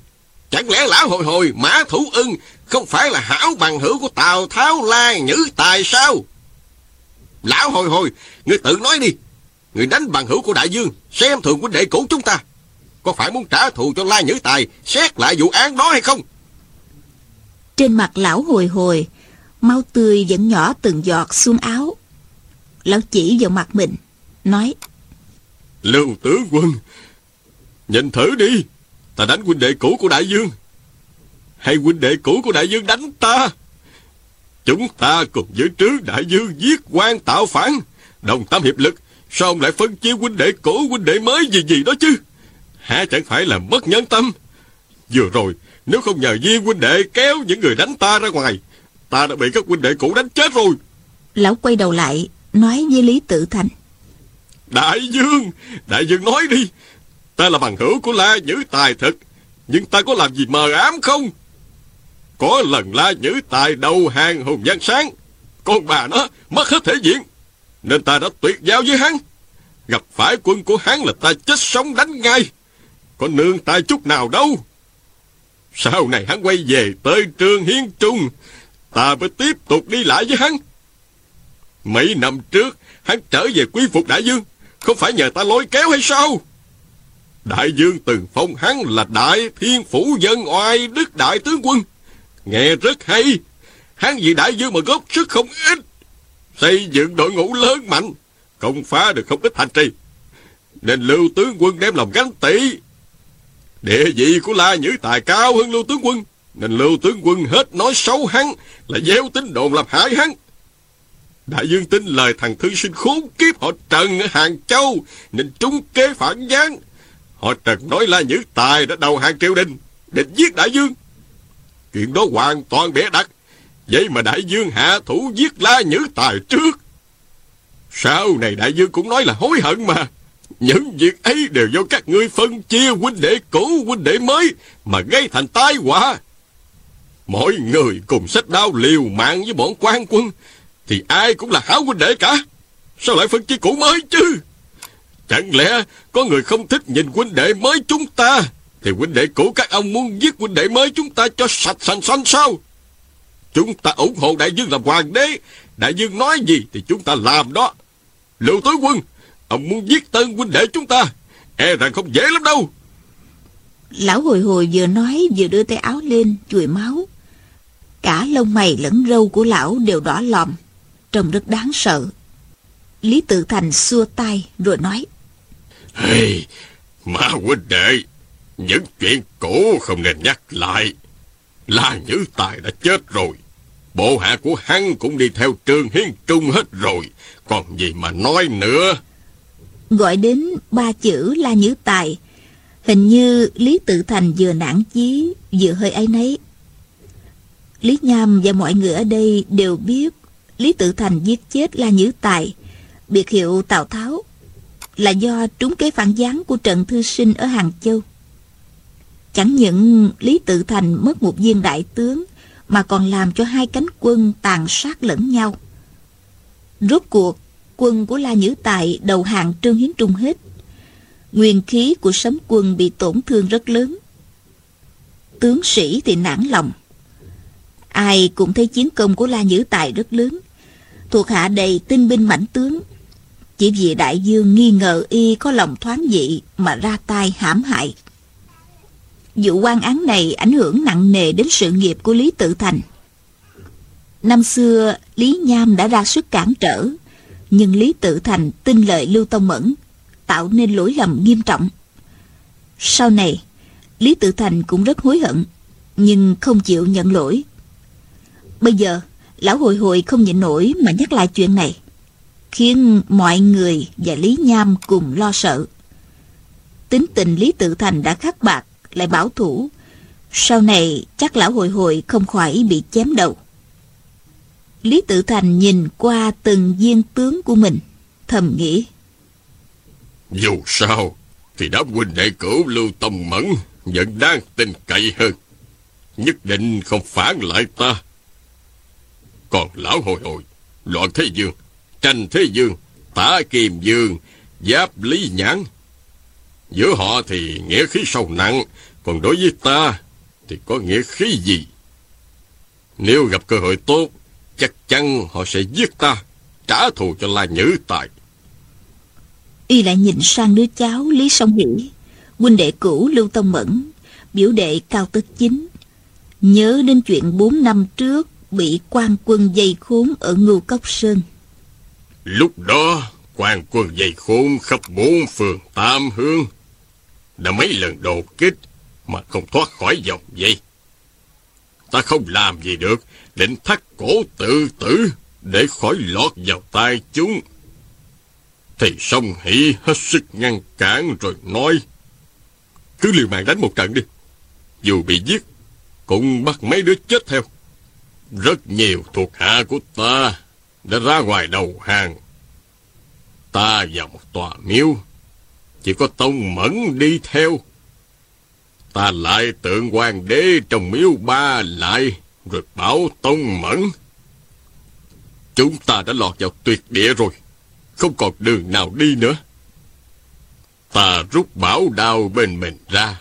Chẳng lẽ lão hồi hồi mã thủ ưng không phải là hảo bằng hữu của Tào Tháo Lai Nhữ Tài sao? Lão hồi hồi, người tự nói đi. Người đánh bằng hữu của Đại Dương, xem thường huynh đệ cũ chúng ta. Có phải muốn trả thù cho La Nhữ Tài Xét lại vụ án đó hay không Trên mặt lão hồi hồi Máu tươi vẫn nhỏ từng giọt xuống áo Lão chỉ vào mặt mình Nói Lưu tướng quân Nhìn thử đi Ta đánh huynh đệ cũ của Đại Dương Hay huynh đệ cũ của Đại Dương đánh ta Chúng ta cùng với trứ Đại Dương giết quan tạo phản Đồng tâm hiệp lực Sao ông lại phân chia huynh đệ cũ huynh đệ mới gì gì đó chứ? Hả chẳng phải là mất nhân tâm? Vừa rồi, nếu không nhờ viên huynh đệ kéo những người đánh ta ra ngoài, ta đã bị các huynh đệ cũ đánh chết rồi. Lão quay đầu lại, nói với Lý Tự Thành. Đại Dương, Đại Dương nói đi. Ta là bằng hữu của La Nhữ Tài thật, nhưng ta có làm gì mờ ám không? Có lần La Nhữ Tài đầu hàng Hùng Giang Sáng, con bà nó mất hết thể diện, nên ta đã tuyệt giao với hắn. Gặp phải quân của hắn là ta chết sống đánh ngay. Có nương tay chút nào đâu. Sau này hắn quay về tới trương Hiến Trung, ta mới tiếp tục đi lại với hắn. Mấy năm trước, hắn trở về quý phục đại dương, không phải nhờ ta lôi kéo hay sao? Đại dương từng phong hắn là đại thiên phủ dân oai đức đại tướng quân. Nghe rất hay. Hắn vì đại dương mà góp sức không ít. Xây dựng đội ngũ lớn mạnh, công phá được không ít thành trì. Nên lưu tướng quân đem lòng gánh tị. Địa vị của La Nhữ Tài cao hơn lưu tướng quân. Nên lưu tướng quân hết nói xấu hắn là gieo tính đồn làm hại hắn. Đại dương tin lời thằng thư sinh khốn kiếp họ Trần ở Hàng Châu nên trúng kế phản gián. Họ Trần nói là những Tài đã đầu hàng triều đình, định giết Đại Dương. Chuyện đó hoàn toàn bẻ đặt. Vậy mà Đại Dương hạ thủ giết La Nhữ Tài trước. Sau này Đại Dương cũng nói là hối hận mà. Những việc ấy đều do các ngươi phân chia huynh đệ cũ huynh đệ mới mà gây thành tai họa. Mỗi người cùng sách đao liều mạng với bọn quan quân thì ai cũng là hảo huynh đệ cả. Sao lại phân chia cũ mới chứ? Chẳng lẽ có người không thích nhìn huynh đệ mới chúng ta thì huynh đệ cũ các ông muốn giết huynh đệ mới chúng ta cho sạch sành xanh sao? Chúng ta ủng hộ đại dương làm hoàng đế. Đại dương nói gì thì chúng ta làm đó. Lưu tối quân, ông muốn giết tân huynh đệ chúng ta. E rằng không dễ lắm đâu. Lão hồi hồi vừa nói vừa đưa tay áo lên chùi máu. Cả lông mày lẫn râu của lão đều đỏ lòm. Trông rất đáng sợ. Lý Tự Thành xua tay rồi nói. Hey, mà huynh đệ, những chuyện cũ không nên nhắc lại. La Nhữ Tài đã chết rồi. Bộ hạ của hắn cũng đi theo trường hiến trung hết rồi. Còn gì mà nói nữa. Gọi đến ba chữ La Nhữ Tài. Hình như Lý Tự Thành vừa nản chí, vừa hơi ấy nấy. Lý Nham và mọi người ở đây đều biết Lý Tự Thành giết chết La Nhữ Tài, biệt hiệu Tào Tháo, là do trúng kế phản gián của Trần Thư Sinh ở Hàng Châu. Chẳng những Lý Tự Thành mất một viên đại tướng, mà còn làm cho hai cánh quân tàn sát lẫn nhau. Rốt cuộc, quân của La Nhữ Tài đầu hàng Trương Hiến Trung hết. Nguyên khí của sấm quân bị tổn thương rất lớn. Tướng sĩ thì nản lòng. Ai cũng thấy chiến công của La Nhữ Tài rất lớn. Thuộc hạ đầy tinh binh mãnh tướng. Chỉ vì đại dương nghi ngờ y có lòng thoáng dị mà ra tay hãm hại. Vụ quan án này ảnh hưởng nặng nề đến sự nghiệp của Lý Tự Thành. Năm xưa, Lý Nham đã ra sức cản trở, nhưng Lý Tự Thành tin lời Lưu Tông Mẫn, tạo nên lỗi lầm nghiêm trọng. Sau này, Lý Tự Thành cũng rất hối hận, nhưng không chịu nhận lỗi. Bây giờ, lão hồi hồi không nhịn nổi mà nhắc lại chuyện này, khiến mọi người và Lý Nham cùng lo sợ. Tính tình Lý Tự Thành đã khắc bạc, lại bảo thủ. Sau này chắc lão hồi hồi không khỏi bị chém đầu. Lý Tự Thành nhìn qua từng viên tướng của mình, thầm nghĩ. Dù sao, thì đám huynh đệ cửu Lưu tâm Mẫn vẫn đang tin cậy hơn. Nhất định không phản lại ta. Còn lão hồi hồi, loạn thế dương, tranh thế dương, tả kiềm dương, giáp lý nhãn. Giữa họ thì nghĩa khí sâu nặng, còn đối với ta thì có nghĩa khí gì? Nếu gặp cơ hội tốt, chắc chắn họ sẽ giết ta, trả thù cho La Nhữ Tài. Y lại nhìn sang đứa cháu Lý Song Hỷ, huynh đệ cũ Lưu Tông Mẫn, biểu đệ Cao tức Chính. Nhớ đến chuyện bốn năm trước bị quan quân dây khốn ở Ngưu Cốc Sơn. Lúc đó, quan quân dây khốn khắp bốn phường Tam Hương. Đã mấy lần đột kích mà không thoát khỏi dòng dây. Ta không làm gì được, định thắt cổ tự tử để khỏi lọt vào tay chúng. Thì song hỷ hết sức ngăn cản rồi nói. Cứ liều mạng đánh một trận đi. Dù bị giết, cũng bắt mấy đứa chết theo. Rất nhiều thuộc hạ của ta đã ra ngoài đầu hàng. Ta vào một tòa miếu, chỉ có Tông Mẫn đi theo. Ta lại tượng hoàng đế trong miếu ba lại, rồi bảo Tông Mẫn. Chúng ta đã lọt vào tuyệt địa rồi, không còn đường nào đi nữa. Ta rút bảo đao bên mình ra,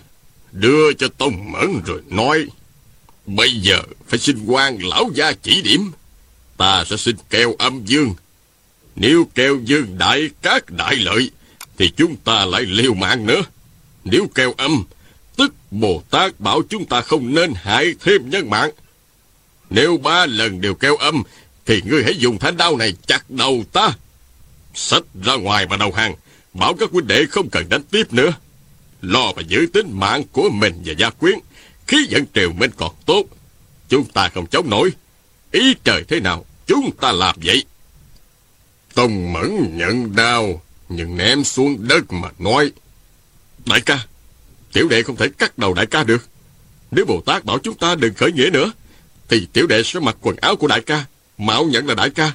đưa cho Tông Mẫn rồi nói. Bây giờ phải xin quan lão gia chỉ điểm. Ta sẽ xin kêu âm dương. Nếu kêu dương đại các đại lợi, thì chúng ta lại liều mạng nữa. Nếu kêu âm, tức Bồ Tát bảo chúng ta không nên hại thêm nhân mạng. Nếu ba lần đều kêu âm, thì ngươi hãy dùng thanh đao này chặt đầu ta. Xách ra ngoài mà đầu hàng, bảo các huynh đệ không cần đánh tiếp nữa. Lo mà giữ tính mạng của mình và gia quyến. Khí vận triều minh còn tốt. Chúng ta không chống nổi. Ý trời thế nào, chúng ta làm vậy. Tông mẫn nhận đau nhưng ném xuống đất mà nói. Đại ca, tiểu đệ không thể cắt đầu đại ca được. Nếu Bồ Tát bảo chúng ta đừng khởi nghĩa nữa, thì tiểu đệ sẽ mặc quần áo của đại ca, mạo nhận là đại ca.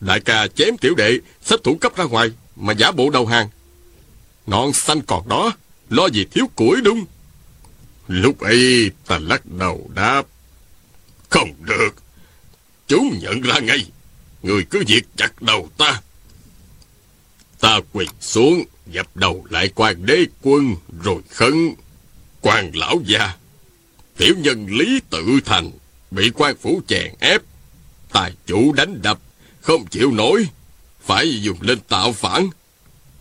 Đại ca chém tiểu đệ, xếp thủ cấp ra ngoài, mà giả bộ đầu hàng. Non xanh còn đó, lo gì thiếu củi đúng. Lúc ấy ta lắc đầu đáp. Không được. Chúng nhận ra ngay. Người cứ việc chặt đầu ta. Ta quỳ xuống, dập đầu lại quan đế quân, rồi khấn. quan lão gia. Tiểu nhân Lý Tự Thành, bị quan phủ chèn ép. Tài chủ đánh đập, không chịu nổi. Phải dùng lên tạo phản.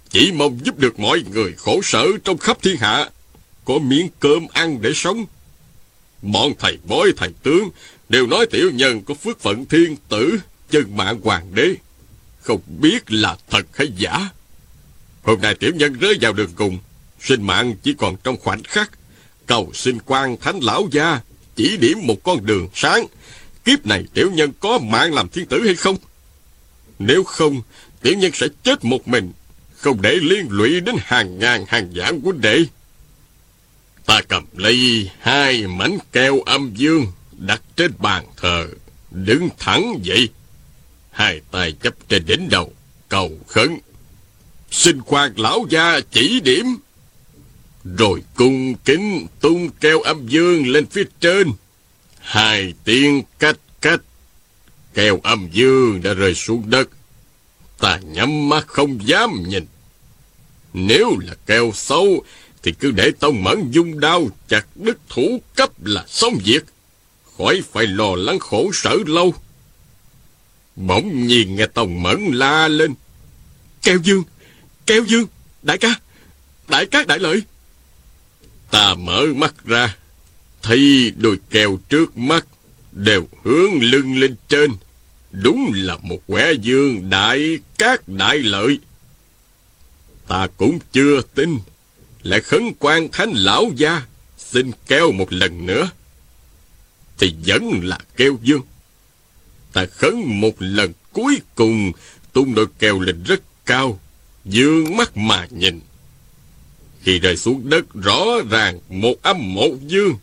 Chỉ mong giúp được mọi người khổ sở trong khắp thiên hạ có miếng cơm ăn để sống. Bọn thầy bói thầy tướng đều nói tiểu nhân có phước phận thiên tử, chân mạng hoàng đế. Không biết là thật hay giả. Hôm nay tiểu nhân rơi vào đường cùng, sinh mạng chỉ còn trong khoảnh khắc. Cầu xin quan thánh lão gia, chỉ điểm một con đường sáng. Kiếp này tiểu nhân có mạng làm thiên tử hay không? Nếu không, tiểu nhân sẽ chết một mình, không để liên lụy đến hàng ngàn hàng vạn của đệ. Ta cầm lấy hai mảnh keo âm dương đặt trên bàn thờ, đứng thẳng dậy. Hai tay chấp trên đỉnh đầu, cầu khấn. Xin quan lão gia chỉ điểm. Rồi cung kính tung keo âm dương lên phía trên. Hai tiếng cách cách. Keo âm dương đã rơi xuống đất. Ta nhắm mắt không dám nhìn. Nếu là keo sâu thì cứ để Tông Mẫn dung đao chặt đứt thủ cấp là xong việc. Khỏi phải lo lắng khổ sở lâu. Bỗng nhiên nghe Tông Mẫn la lên. Keo dương, keo dương, đại ca, đại cát đại lợi. Ta mở mắt ra, thấy đôi keo trước mắt đều hướng lưng lên trên. Đúng là một quẻ dương đại cát đại lợi. Ta cũng chưa tin lại khấn quan thánh lão gia, xin kêu một lần nữa. Thì vẫn là kêu dương. Ta khấn một lần cuối cùng, tung đôi kêu lên rất cao, dương mắt mà nhìn. Khi rơi xuống đất rõ ràng một âm một dương.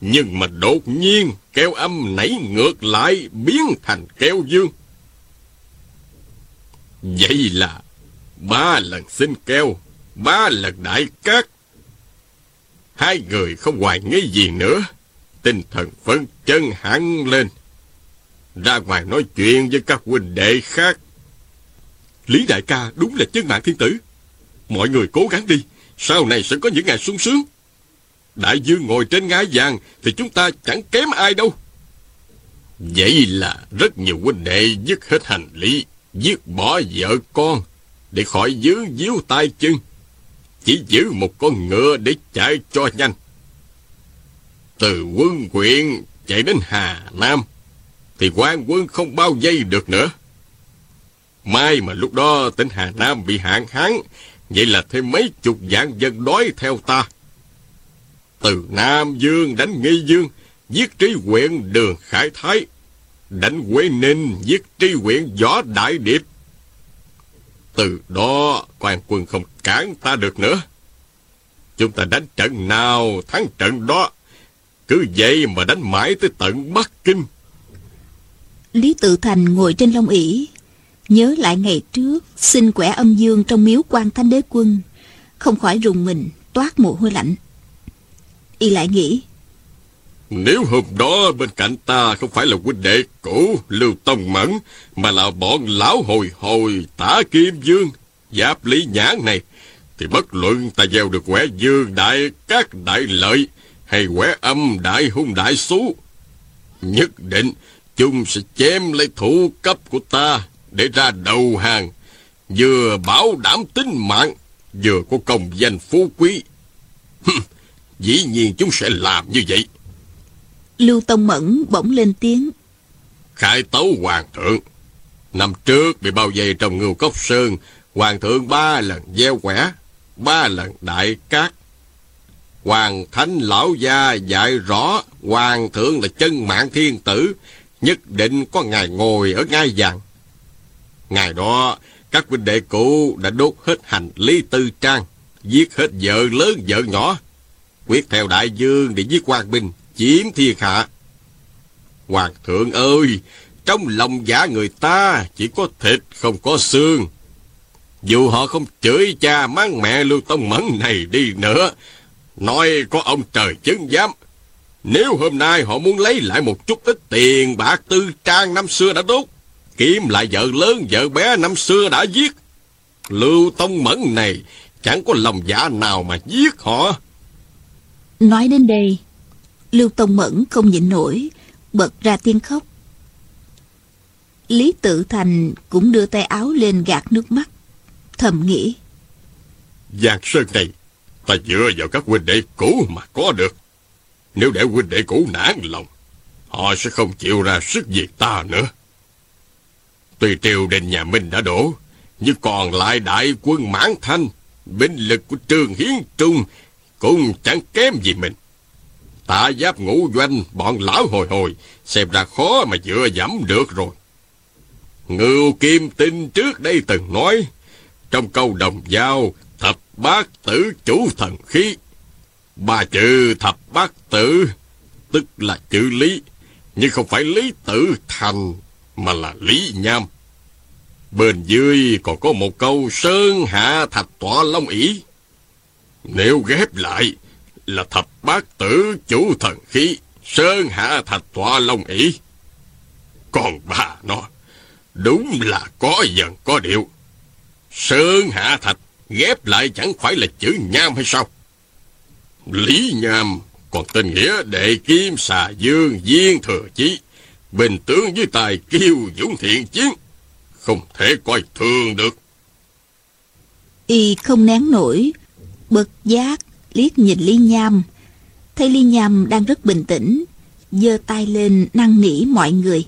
Nhưng mà đột nhiên kêu âm nảy ngược lại biến thành kêu dương. Vậy là ba lần xin kêu ba lần đại cát. Hai người không hoài nghi gì nữa. Tinh thần phấn chân hẳn lên. Ra ngoài nói chuyện với các huynh đệ khác. Lý đại ca đúng là chân mạng thiên tử. Mọi người cố gắng đi. Sau này sẽ có những ngày sung sướng. Đại dương ngồi trên ngai vàng thì chúng ta chẳng kém ai đâu. Vậy là rất nhiều huynh đệ dứt hết hành lý, dứt bỏ vợ con để khỏi dướng díu tay chân chỉ giữ một con ngựa để chạy cho nhanh. Từ quân quyện chạy đến Hà Nam, thì quan quân không bao giây được nữa. Mai mà lúc đó tỉnh Hà Nam bị hạn hán, vậy là thêm mấy chục vạn dân đói theo ta. Từ Nam Dương đánh Nghi Dương, giết trí huyện Đường Khải Thái, đánh Quế Ninh, giết tri huyện Võ Đại Điệp. Từ đó, quan quân không cản ta được nữa. Chúng ta đánh trận nào thắng trận đó. Cứ vậy mà đánh mãi tới tận Bắc Kinh. Lý Tự Thành ngồi trên long ỷ, Nhớ lại ngày trước Xin quẻ âm dương trong miếu quan thánh đế quân, Không khỏi rùng mình Toát mồ hôi lạnh Y lại nghĩ nếu hôm đó bên cạnh ta Không phải là huynh đệ cũ Lưu Tông Mẫn Mà là bọn lão hồi hồi tả kim dương Giáp lý nhãn này Thì bất luận ta gieo được quẻ dương đại các đại lợi Hay quẻ âm đại hung đại xú Nhất định chúng sẽ chém lấy thủ cấp của ta để ra đầu hàng, vừa bảo đảm tính mạng, vừa có công danh phú quý. Dĩ nhiên chúng sẽ làm như vậy. Lưu Tông Mẫn bỗng lên tiếng. Khải tấu hoàng thượng. Năm trước bị bao vây trong ngưu cốc sơn, hoàng thượng ba lần gieo quẻ, ba lần đại cát. Hoàng thánh lão gia dạy rõ hoàng thượng là chân mạng thiên tử, nhất định có ngài ngồi ở ngai vàng. Ngày đó, các huynh đệ cũ đã đốt hết hành lý tư trang, giết hết vợ lớn vợ nhỏ, quyết theo đại dương để giết quan binh, chiếm thiên hạ. Hoàng thượng ơi, trong lòng giả người ta chỉ có thịt không có xương. Dù họ không chửi cha mang mẹ Lưu Tông Mẫn này đi nữa, nói có ông trời chứng giám. Nếu hôm nay họ muốn lấy lại một chút ít tiền bạc tư trang năm xưa đã đốt, Kiếm lại vợ lớn vợ bé năm xưa đã giết. Lưu Tông Mẫn này chẳng có lòng dạ nào mà giết họ. Nói đến đây, Lưu Tông Mẫn không nhịn nổi, bật ra tiếng khóc. Lý Tự Thành cũng đưa tay áo lên gạt nước mắt, thầm nghĩ. Giang Sơn này, ta dựa vào các huynh đệ cũ mà có được. Nếu để huynh đệ cũ nản lòng, họ sẽ không chịu ra sức gì ta nữa. Tuy triều đình nhà Minh đã đổ, nhưng còn lại đại quân mãn thanh, binh lực của Trương Hiến Trung cũng chẳng kém gì mình. Tạ giáp ngũ doanh, bọn lão hồi hồi, xem ra khó mà dựa dẫm được rồi. Ngưu Kim Tinh trước đây từng nói, trong câu đồng giao, thập bát tử chủ thần khí. Ba chữ thập bát tử, tức là chữ lý, nhưng không phải lý tử thành mà là Lý Nham. Bên dưới còn có một câu Sơn Hạ Thạch Tọa Long ỷ Nếu ghép lại là thập bát tử chủ thần khí Sơn Hạ Thạch Tọa Long ỷ Còn bà nó Đúng là có dần có điệu Sơn Hạ Thạch ghép lại chẳng phải là chữ nham hay sao? Lý Nham còn tên nghĩa đệ kim xà dương viên thừa chí bình tướng với tài kiêu dũng thiện chiến, không thể coi thường được. Y không nén nổi, bật giác, liếc nhìn Lý Nham. Thấy Lý Nham đang rất bình tĩnh, giơ tay lên năn nỉ mọi người.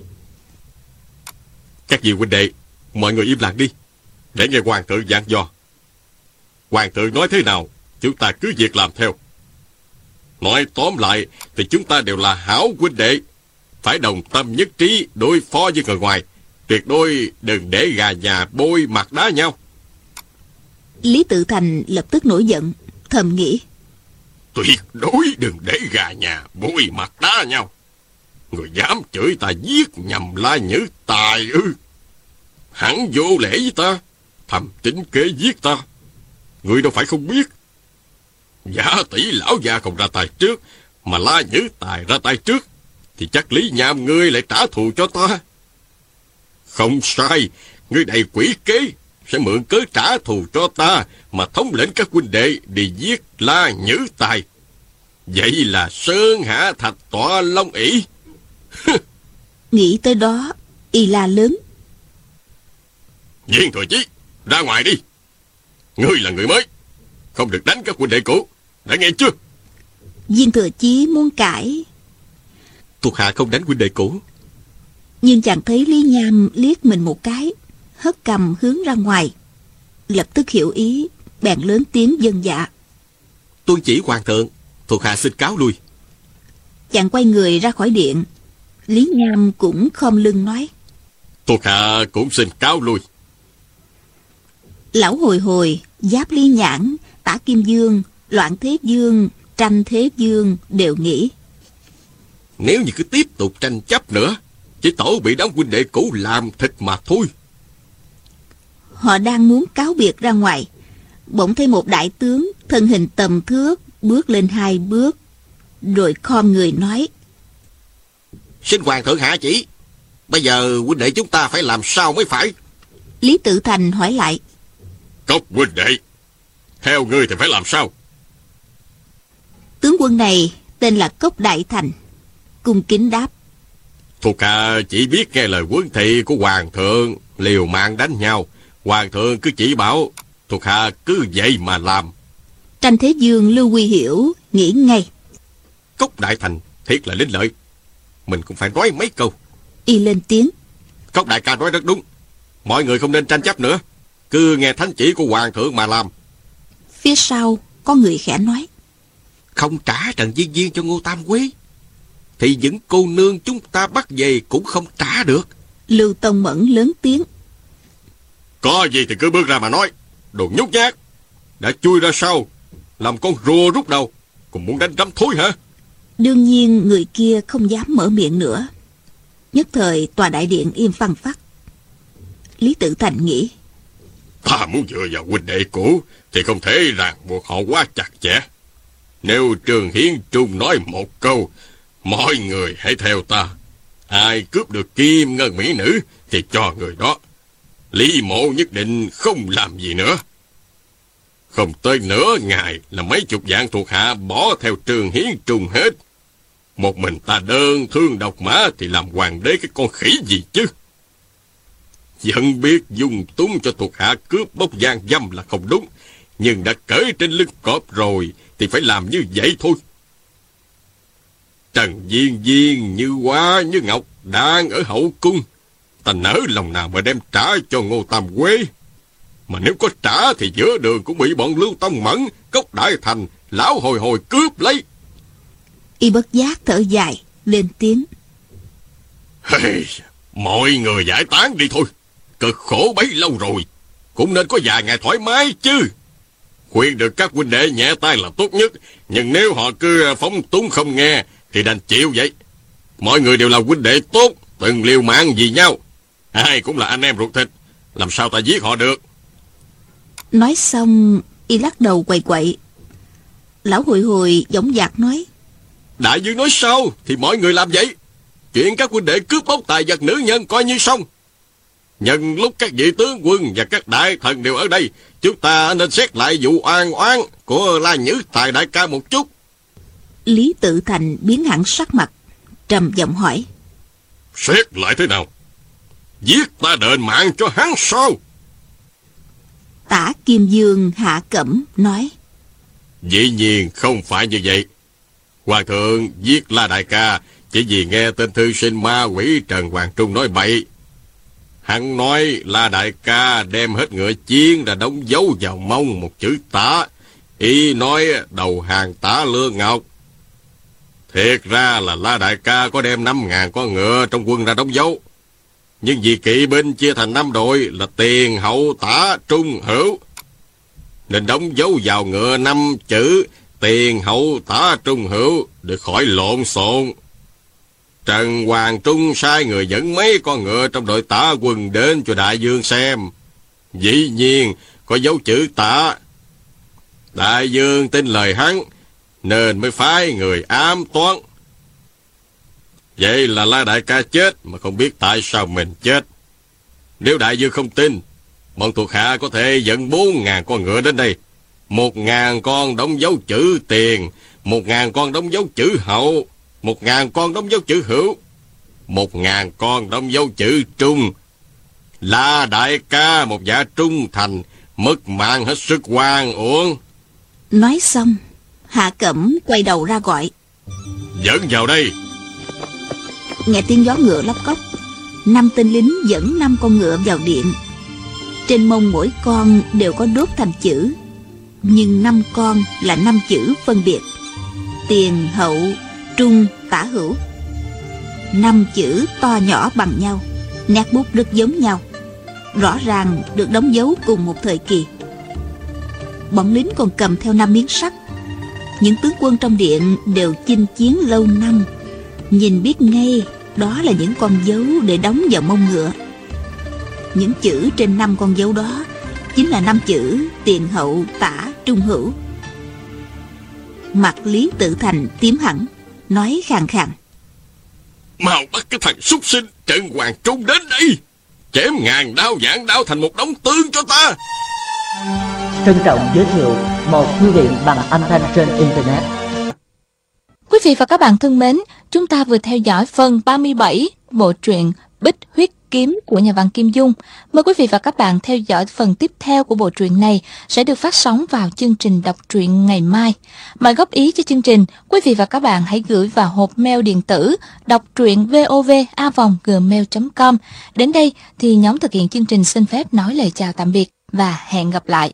Các vị huynh đệ, mọi người im lặng đi, để nghe hoàng thượng giảng dò. Hoàng thượng nói thế nào, chúng ta cứ việc làm theo. Nói tóm lại thì chúng ta đều là hảo huynh đệ phải đồng tâm nhất trí đối phó với người ngoài. Tuyệt đối đừng để gà nhà bôi mặt đá nhau. Lý Tự Thành lập tức nổi giận, thầm nghĩ. Tuyệt đối đừng để gà nhà bụi mặt đá nhau. Người dám chửi ta giết nhầm la nhữ tài ư. Hẳn vô lễ với ta, thầm tính kế giết ta. Người đâu phải không biết. Giả tỷ lão già không ra tay trước, mà la nhữ tài ra tay trước thì chắc Lý Nham ngươi lại trả thù cho ta. Không sai, ngươi đầy quỷ kế, sẽ mượn cớ trả thù cho ta mà thống lĩnh các huynh đệ đi giết La Nhữ Tài. Vậy là Sơn Hạ Thạch Tọa Long ỷ Nghĩ tới đó, y la lớn. Viên Thừa Chí, ra ngoài đi. Ngươi là người mới, không được đánh các huynh đệ cũ, đã nghe chưa? Viên Thừa Chí muốn cãi, Thuộc hạ không đánh huynh đệ cũ Nhưng chàng thấy Lý Nham liếc mình một cái Hất cầm hướng ra ngoài. Lập tức hiểu ý Bèn lớn tiếng dân dạ. Tuân chỉ hoàng thượng Thuộc hạ xin cáo lui. Chàng quay người ra khỏi điện. Lý Nham cũng khom lưng nói. Thuộc hạ cũng xin cáo lui. Lão hồi hồi, giáp ly nhãn, tả kim dương, loạn thế dương, tranh thế dương đều nghĩ. Nếu như cứ tiếp tục tranh chấp nữa, chỉ tổ bị đám huynh đệ cũ làm thịt mà thôi. Họ đang muốn cáo biệt ra ngoài. Bỗng thấy một đại tướng, thân hình tầm thước, bước lên hai bước. Rồi khom người nói. Xin hoàng thượng hạ chỉ. Bây giờ huynh đệ chúng ta phải làm sao mới phải? Lý Tự Thành hỏi lại. Cốc huynh đệ, theo ngươi thì phải làm sao? Tướng quân này tên là Cốc Đại Thành. Cung kính đáp. Thuộc hạ chỉ biết nghe lời quân thị của hoàng thượng, liều mạng đánh nhau. Hoàng thượng cứ chỉ bảo, thuộc hạ cứ vậy mà làm. Tranh Thế Dương Lưu Quy Hiểu nghĩ ngay. Cốc Đại Thành thiệt là linh lợi. Mình cũng phải nói mấy câu. Y lên tiếng. Cốc Đại ca nói rất đúng. Mọi người không nên tranh chấp nữa. Cứ nghe thánh chỉ của hoàng thượng mà làm. Phía sau có người khẽ nói. Không trả Trần Viên Viên cho Ngô Tam Quế. Thì những cô nương chúng ta bắt về cũng không trả được. Lưu Tông Mẫn lớn tiếng. Có gì thì cứ bước ra mà nói. Đồ nhút nhát. Đã chui ra sau. Làm con rùa rút đầu. Còn muốn đánh rắm thối hả? Đương nhiên người kia không dám mở miệng nữa. Nhất thời tòa đại điện im phăng phát. Lý Tự Thành nghĩ. Ta muốn dựa vào huynh đệ cũ thì không thể ràng buộc họ quá chặt chẽ. Nếu Trường Hiến Trung nói một câu, mọi người hãy theo ta. Ai cướp được kim ngân mỹ nữ thì cho người đó. Lý mộ nhất định không làm gì nữa. Không tới nửa ngày là mấy chục dạng thuộc hạ bỏ theo Trường Hiến trùng hết. Một mình ta đơn thương độc mã thì làm hoàng đế cái con khỉ gì chứ? Vẫn biết dùng túng cho thuộc hạ cướp bốc gian dâm là không đúng. Nhưng đã cởi trên lưng cọp rồi thì phải làm như vậy thôi. Trần Viên Viên như hoa như ngọc đang ở hậu cung. Ta nỡ lòng nào mà đem trả cho Ngô Tam Quế. Mà nếu có trả thì giữa đường cũng bị bọn Lưu Tông Mẫn, Cốc Đại Thành, Lão Hồi Hồi cướp lấy. Y bất giác thở dài, lên tiếng. Hey, mọi người giải tán đi thôi. Cực khổ bấy lâu rồi. Cũng nên có vài ngày thoải mái chứ. Khuyên được các huynh đệ nhẹ tay là tốt nhất. Nhưng nếu họ cứ phóng túng không nghe, thì đành chịu vậy. Mọi người đều là huynh đệ tốt, từng liều mạng vì nhau. Ai cũng là anh em ruột thịt. Làm sao ta giết họ được? Nói xong, y lắc đầu quậy quậy. Lão hồi hồi giống dạc nói. Đại dương nói sao thì mọi người làm vậy. Chuyện các huynh đệ cướp bóc tài vật nữ nhân coi như xong. Nhân lúc các vị tướng quân và các đại thần đều ở đây, chúng ta nên xét lại vụ oan oán của La Nhữ Tài đại ca một chút. Lý Tự Thành biến hẳn sắc mặt, trầm giọng hỏi. Xét lại thế nào? Giết ta đền mạng cho hắn sao? Tả Kim Dương hạ cẩm nói. Dĩ nhiên không phải như vậy. Hoàng thượng giết La Đại ca chỉ vì nghe tên thư sinh ma quỷ Trần Hoàng Trung nói bậy. Hắn nói La Đại ca đem hết ngựa chiến ra đóng dấu vào mông một chữ tả. Ý nói đầu hàng tả lương ngọc. Thiệt ra là La Đại ca có đem năm ngàn con ngựa trong quân ra đóng dấu. Nhưng vì kỵ binh chia thành năm đội là tiền, hậu, tả, trung, hữu. Nên đóng dấu vào ngựa năm chữ tiền, hậu, tả, trung, hữu để khỏi lộn xộn. Trần Hoàng Trung sai người dẫn mấy con ngựa trong đội tả quân đến cho đại dương xem. Dĩ nhiên, có dấu chữ tả. Đại dương tin lời hắn, nên mới phái người ám toán. Vậy là La Đại ca chết mà không biết tại sao mình chết. Nếu Đại Dương không tin, bọn thuộc hạ có thể dẫn bốn ngàn con ngựa đến đây. Một ngàn con đóng dấu chữ tiền, một ngàn con đóng dấu chữ hậu, một ngàn con đóng dấu chữ hữu, một ngàn con đóng dấu chữ trung. La Đại ca một giả trung thành, mất mạng hết sức quan uổng. Nói xong, Hạ Cẩm quay đầu ra gọi. Dẫn vào đây. Nghe tiếng gió ngựa lóc cốc, năm tên lính dẫn năm con ngựa vào điện. Trên mông mỗi con đều có đốt thành chữ, nhưng năm con là năm chữ phân biệt. Tiền, hậu, trung, tả hữu. Năm chữ to nhỏ bằng nhau, nét bút rất giống nhau. rõ ràng được đóng dấu cùng một thời kỳ. Bọn lính còn cầm theo năm miếng sắt. Những tướng quân trong điện đều chinh chiến lâu năm. Nhìn biết ngay đó là những con dấu để đóng vào mông ngựa. Những chữ trên năm con dấu đó chính là năm chữ tiền hậu tả trung hữu. Mặt Lý Tự Thành tím hẳn, nói khàn khàn. Mau bắt cái thằng súc sinh Trần Hoàng Trung đến đây. Chém ngàn đao giảng đao thành một đống tương cho ta. Trân trọng giới thiệu một thư viện bằng âm thanh trên Internet. Quý vị và các bạn thân mến, chúng ta vừa theo dõi phần 37 bộ truyện Bích Huyết Kiếm của nhà văn Kim Dung. Mời quý vị và các bạn theo dõi phần tiếp theo của bộ truyện này sẽ được phát sóng vào chương trình đọc truyện ngày mai. Mời góp ý cho chương trình, quý vị và các bạn hãy gửi vào hộp mail điện tử đọc truyện vovavonggmail.com. Đến đây thì nhóm thực hiện chương trình xin phép nói lời chào tạm biệt và hẹn gặp lại.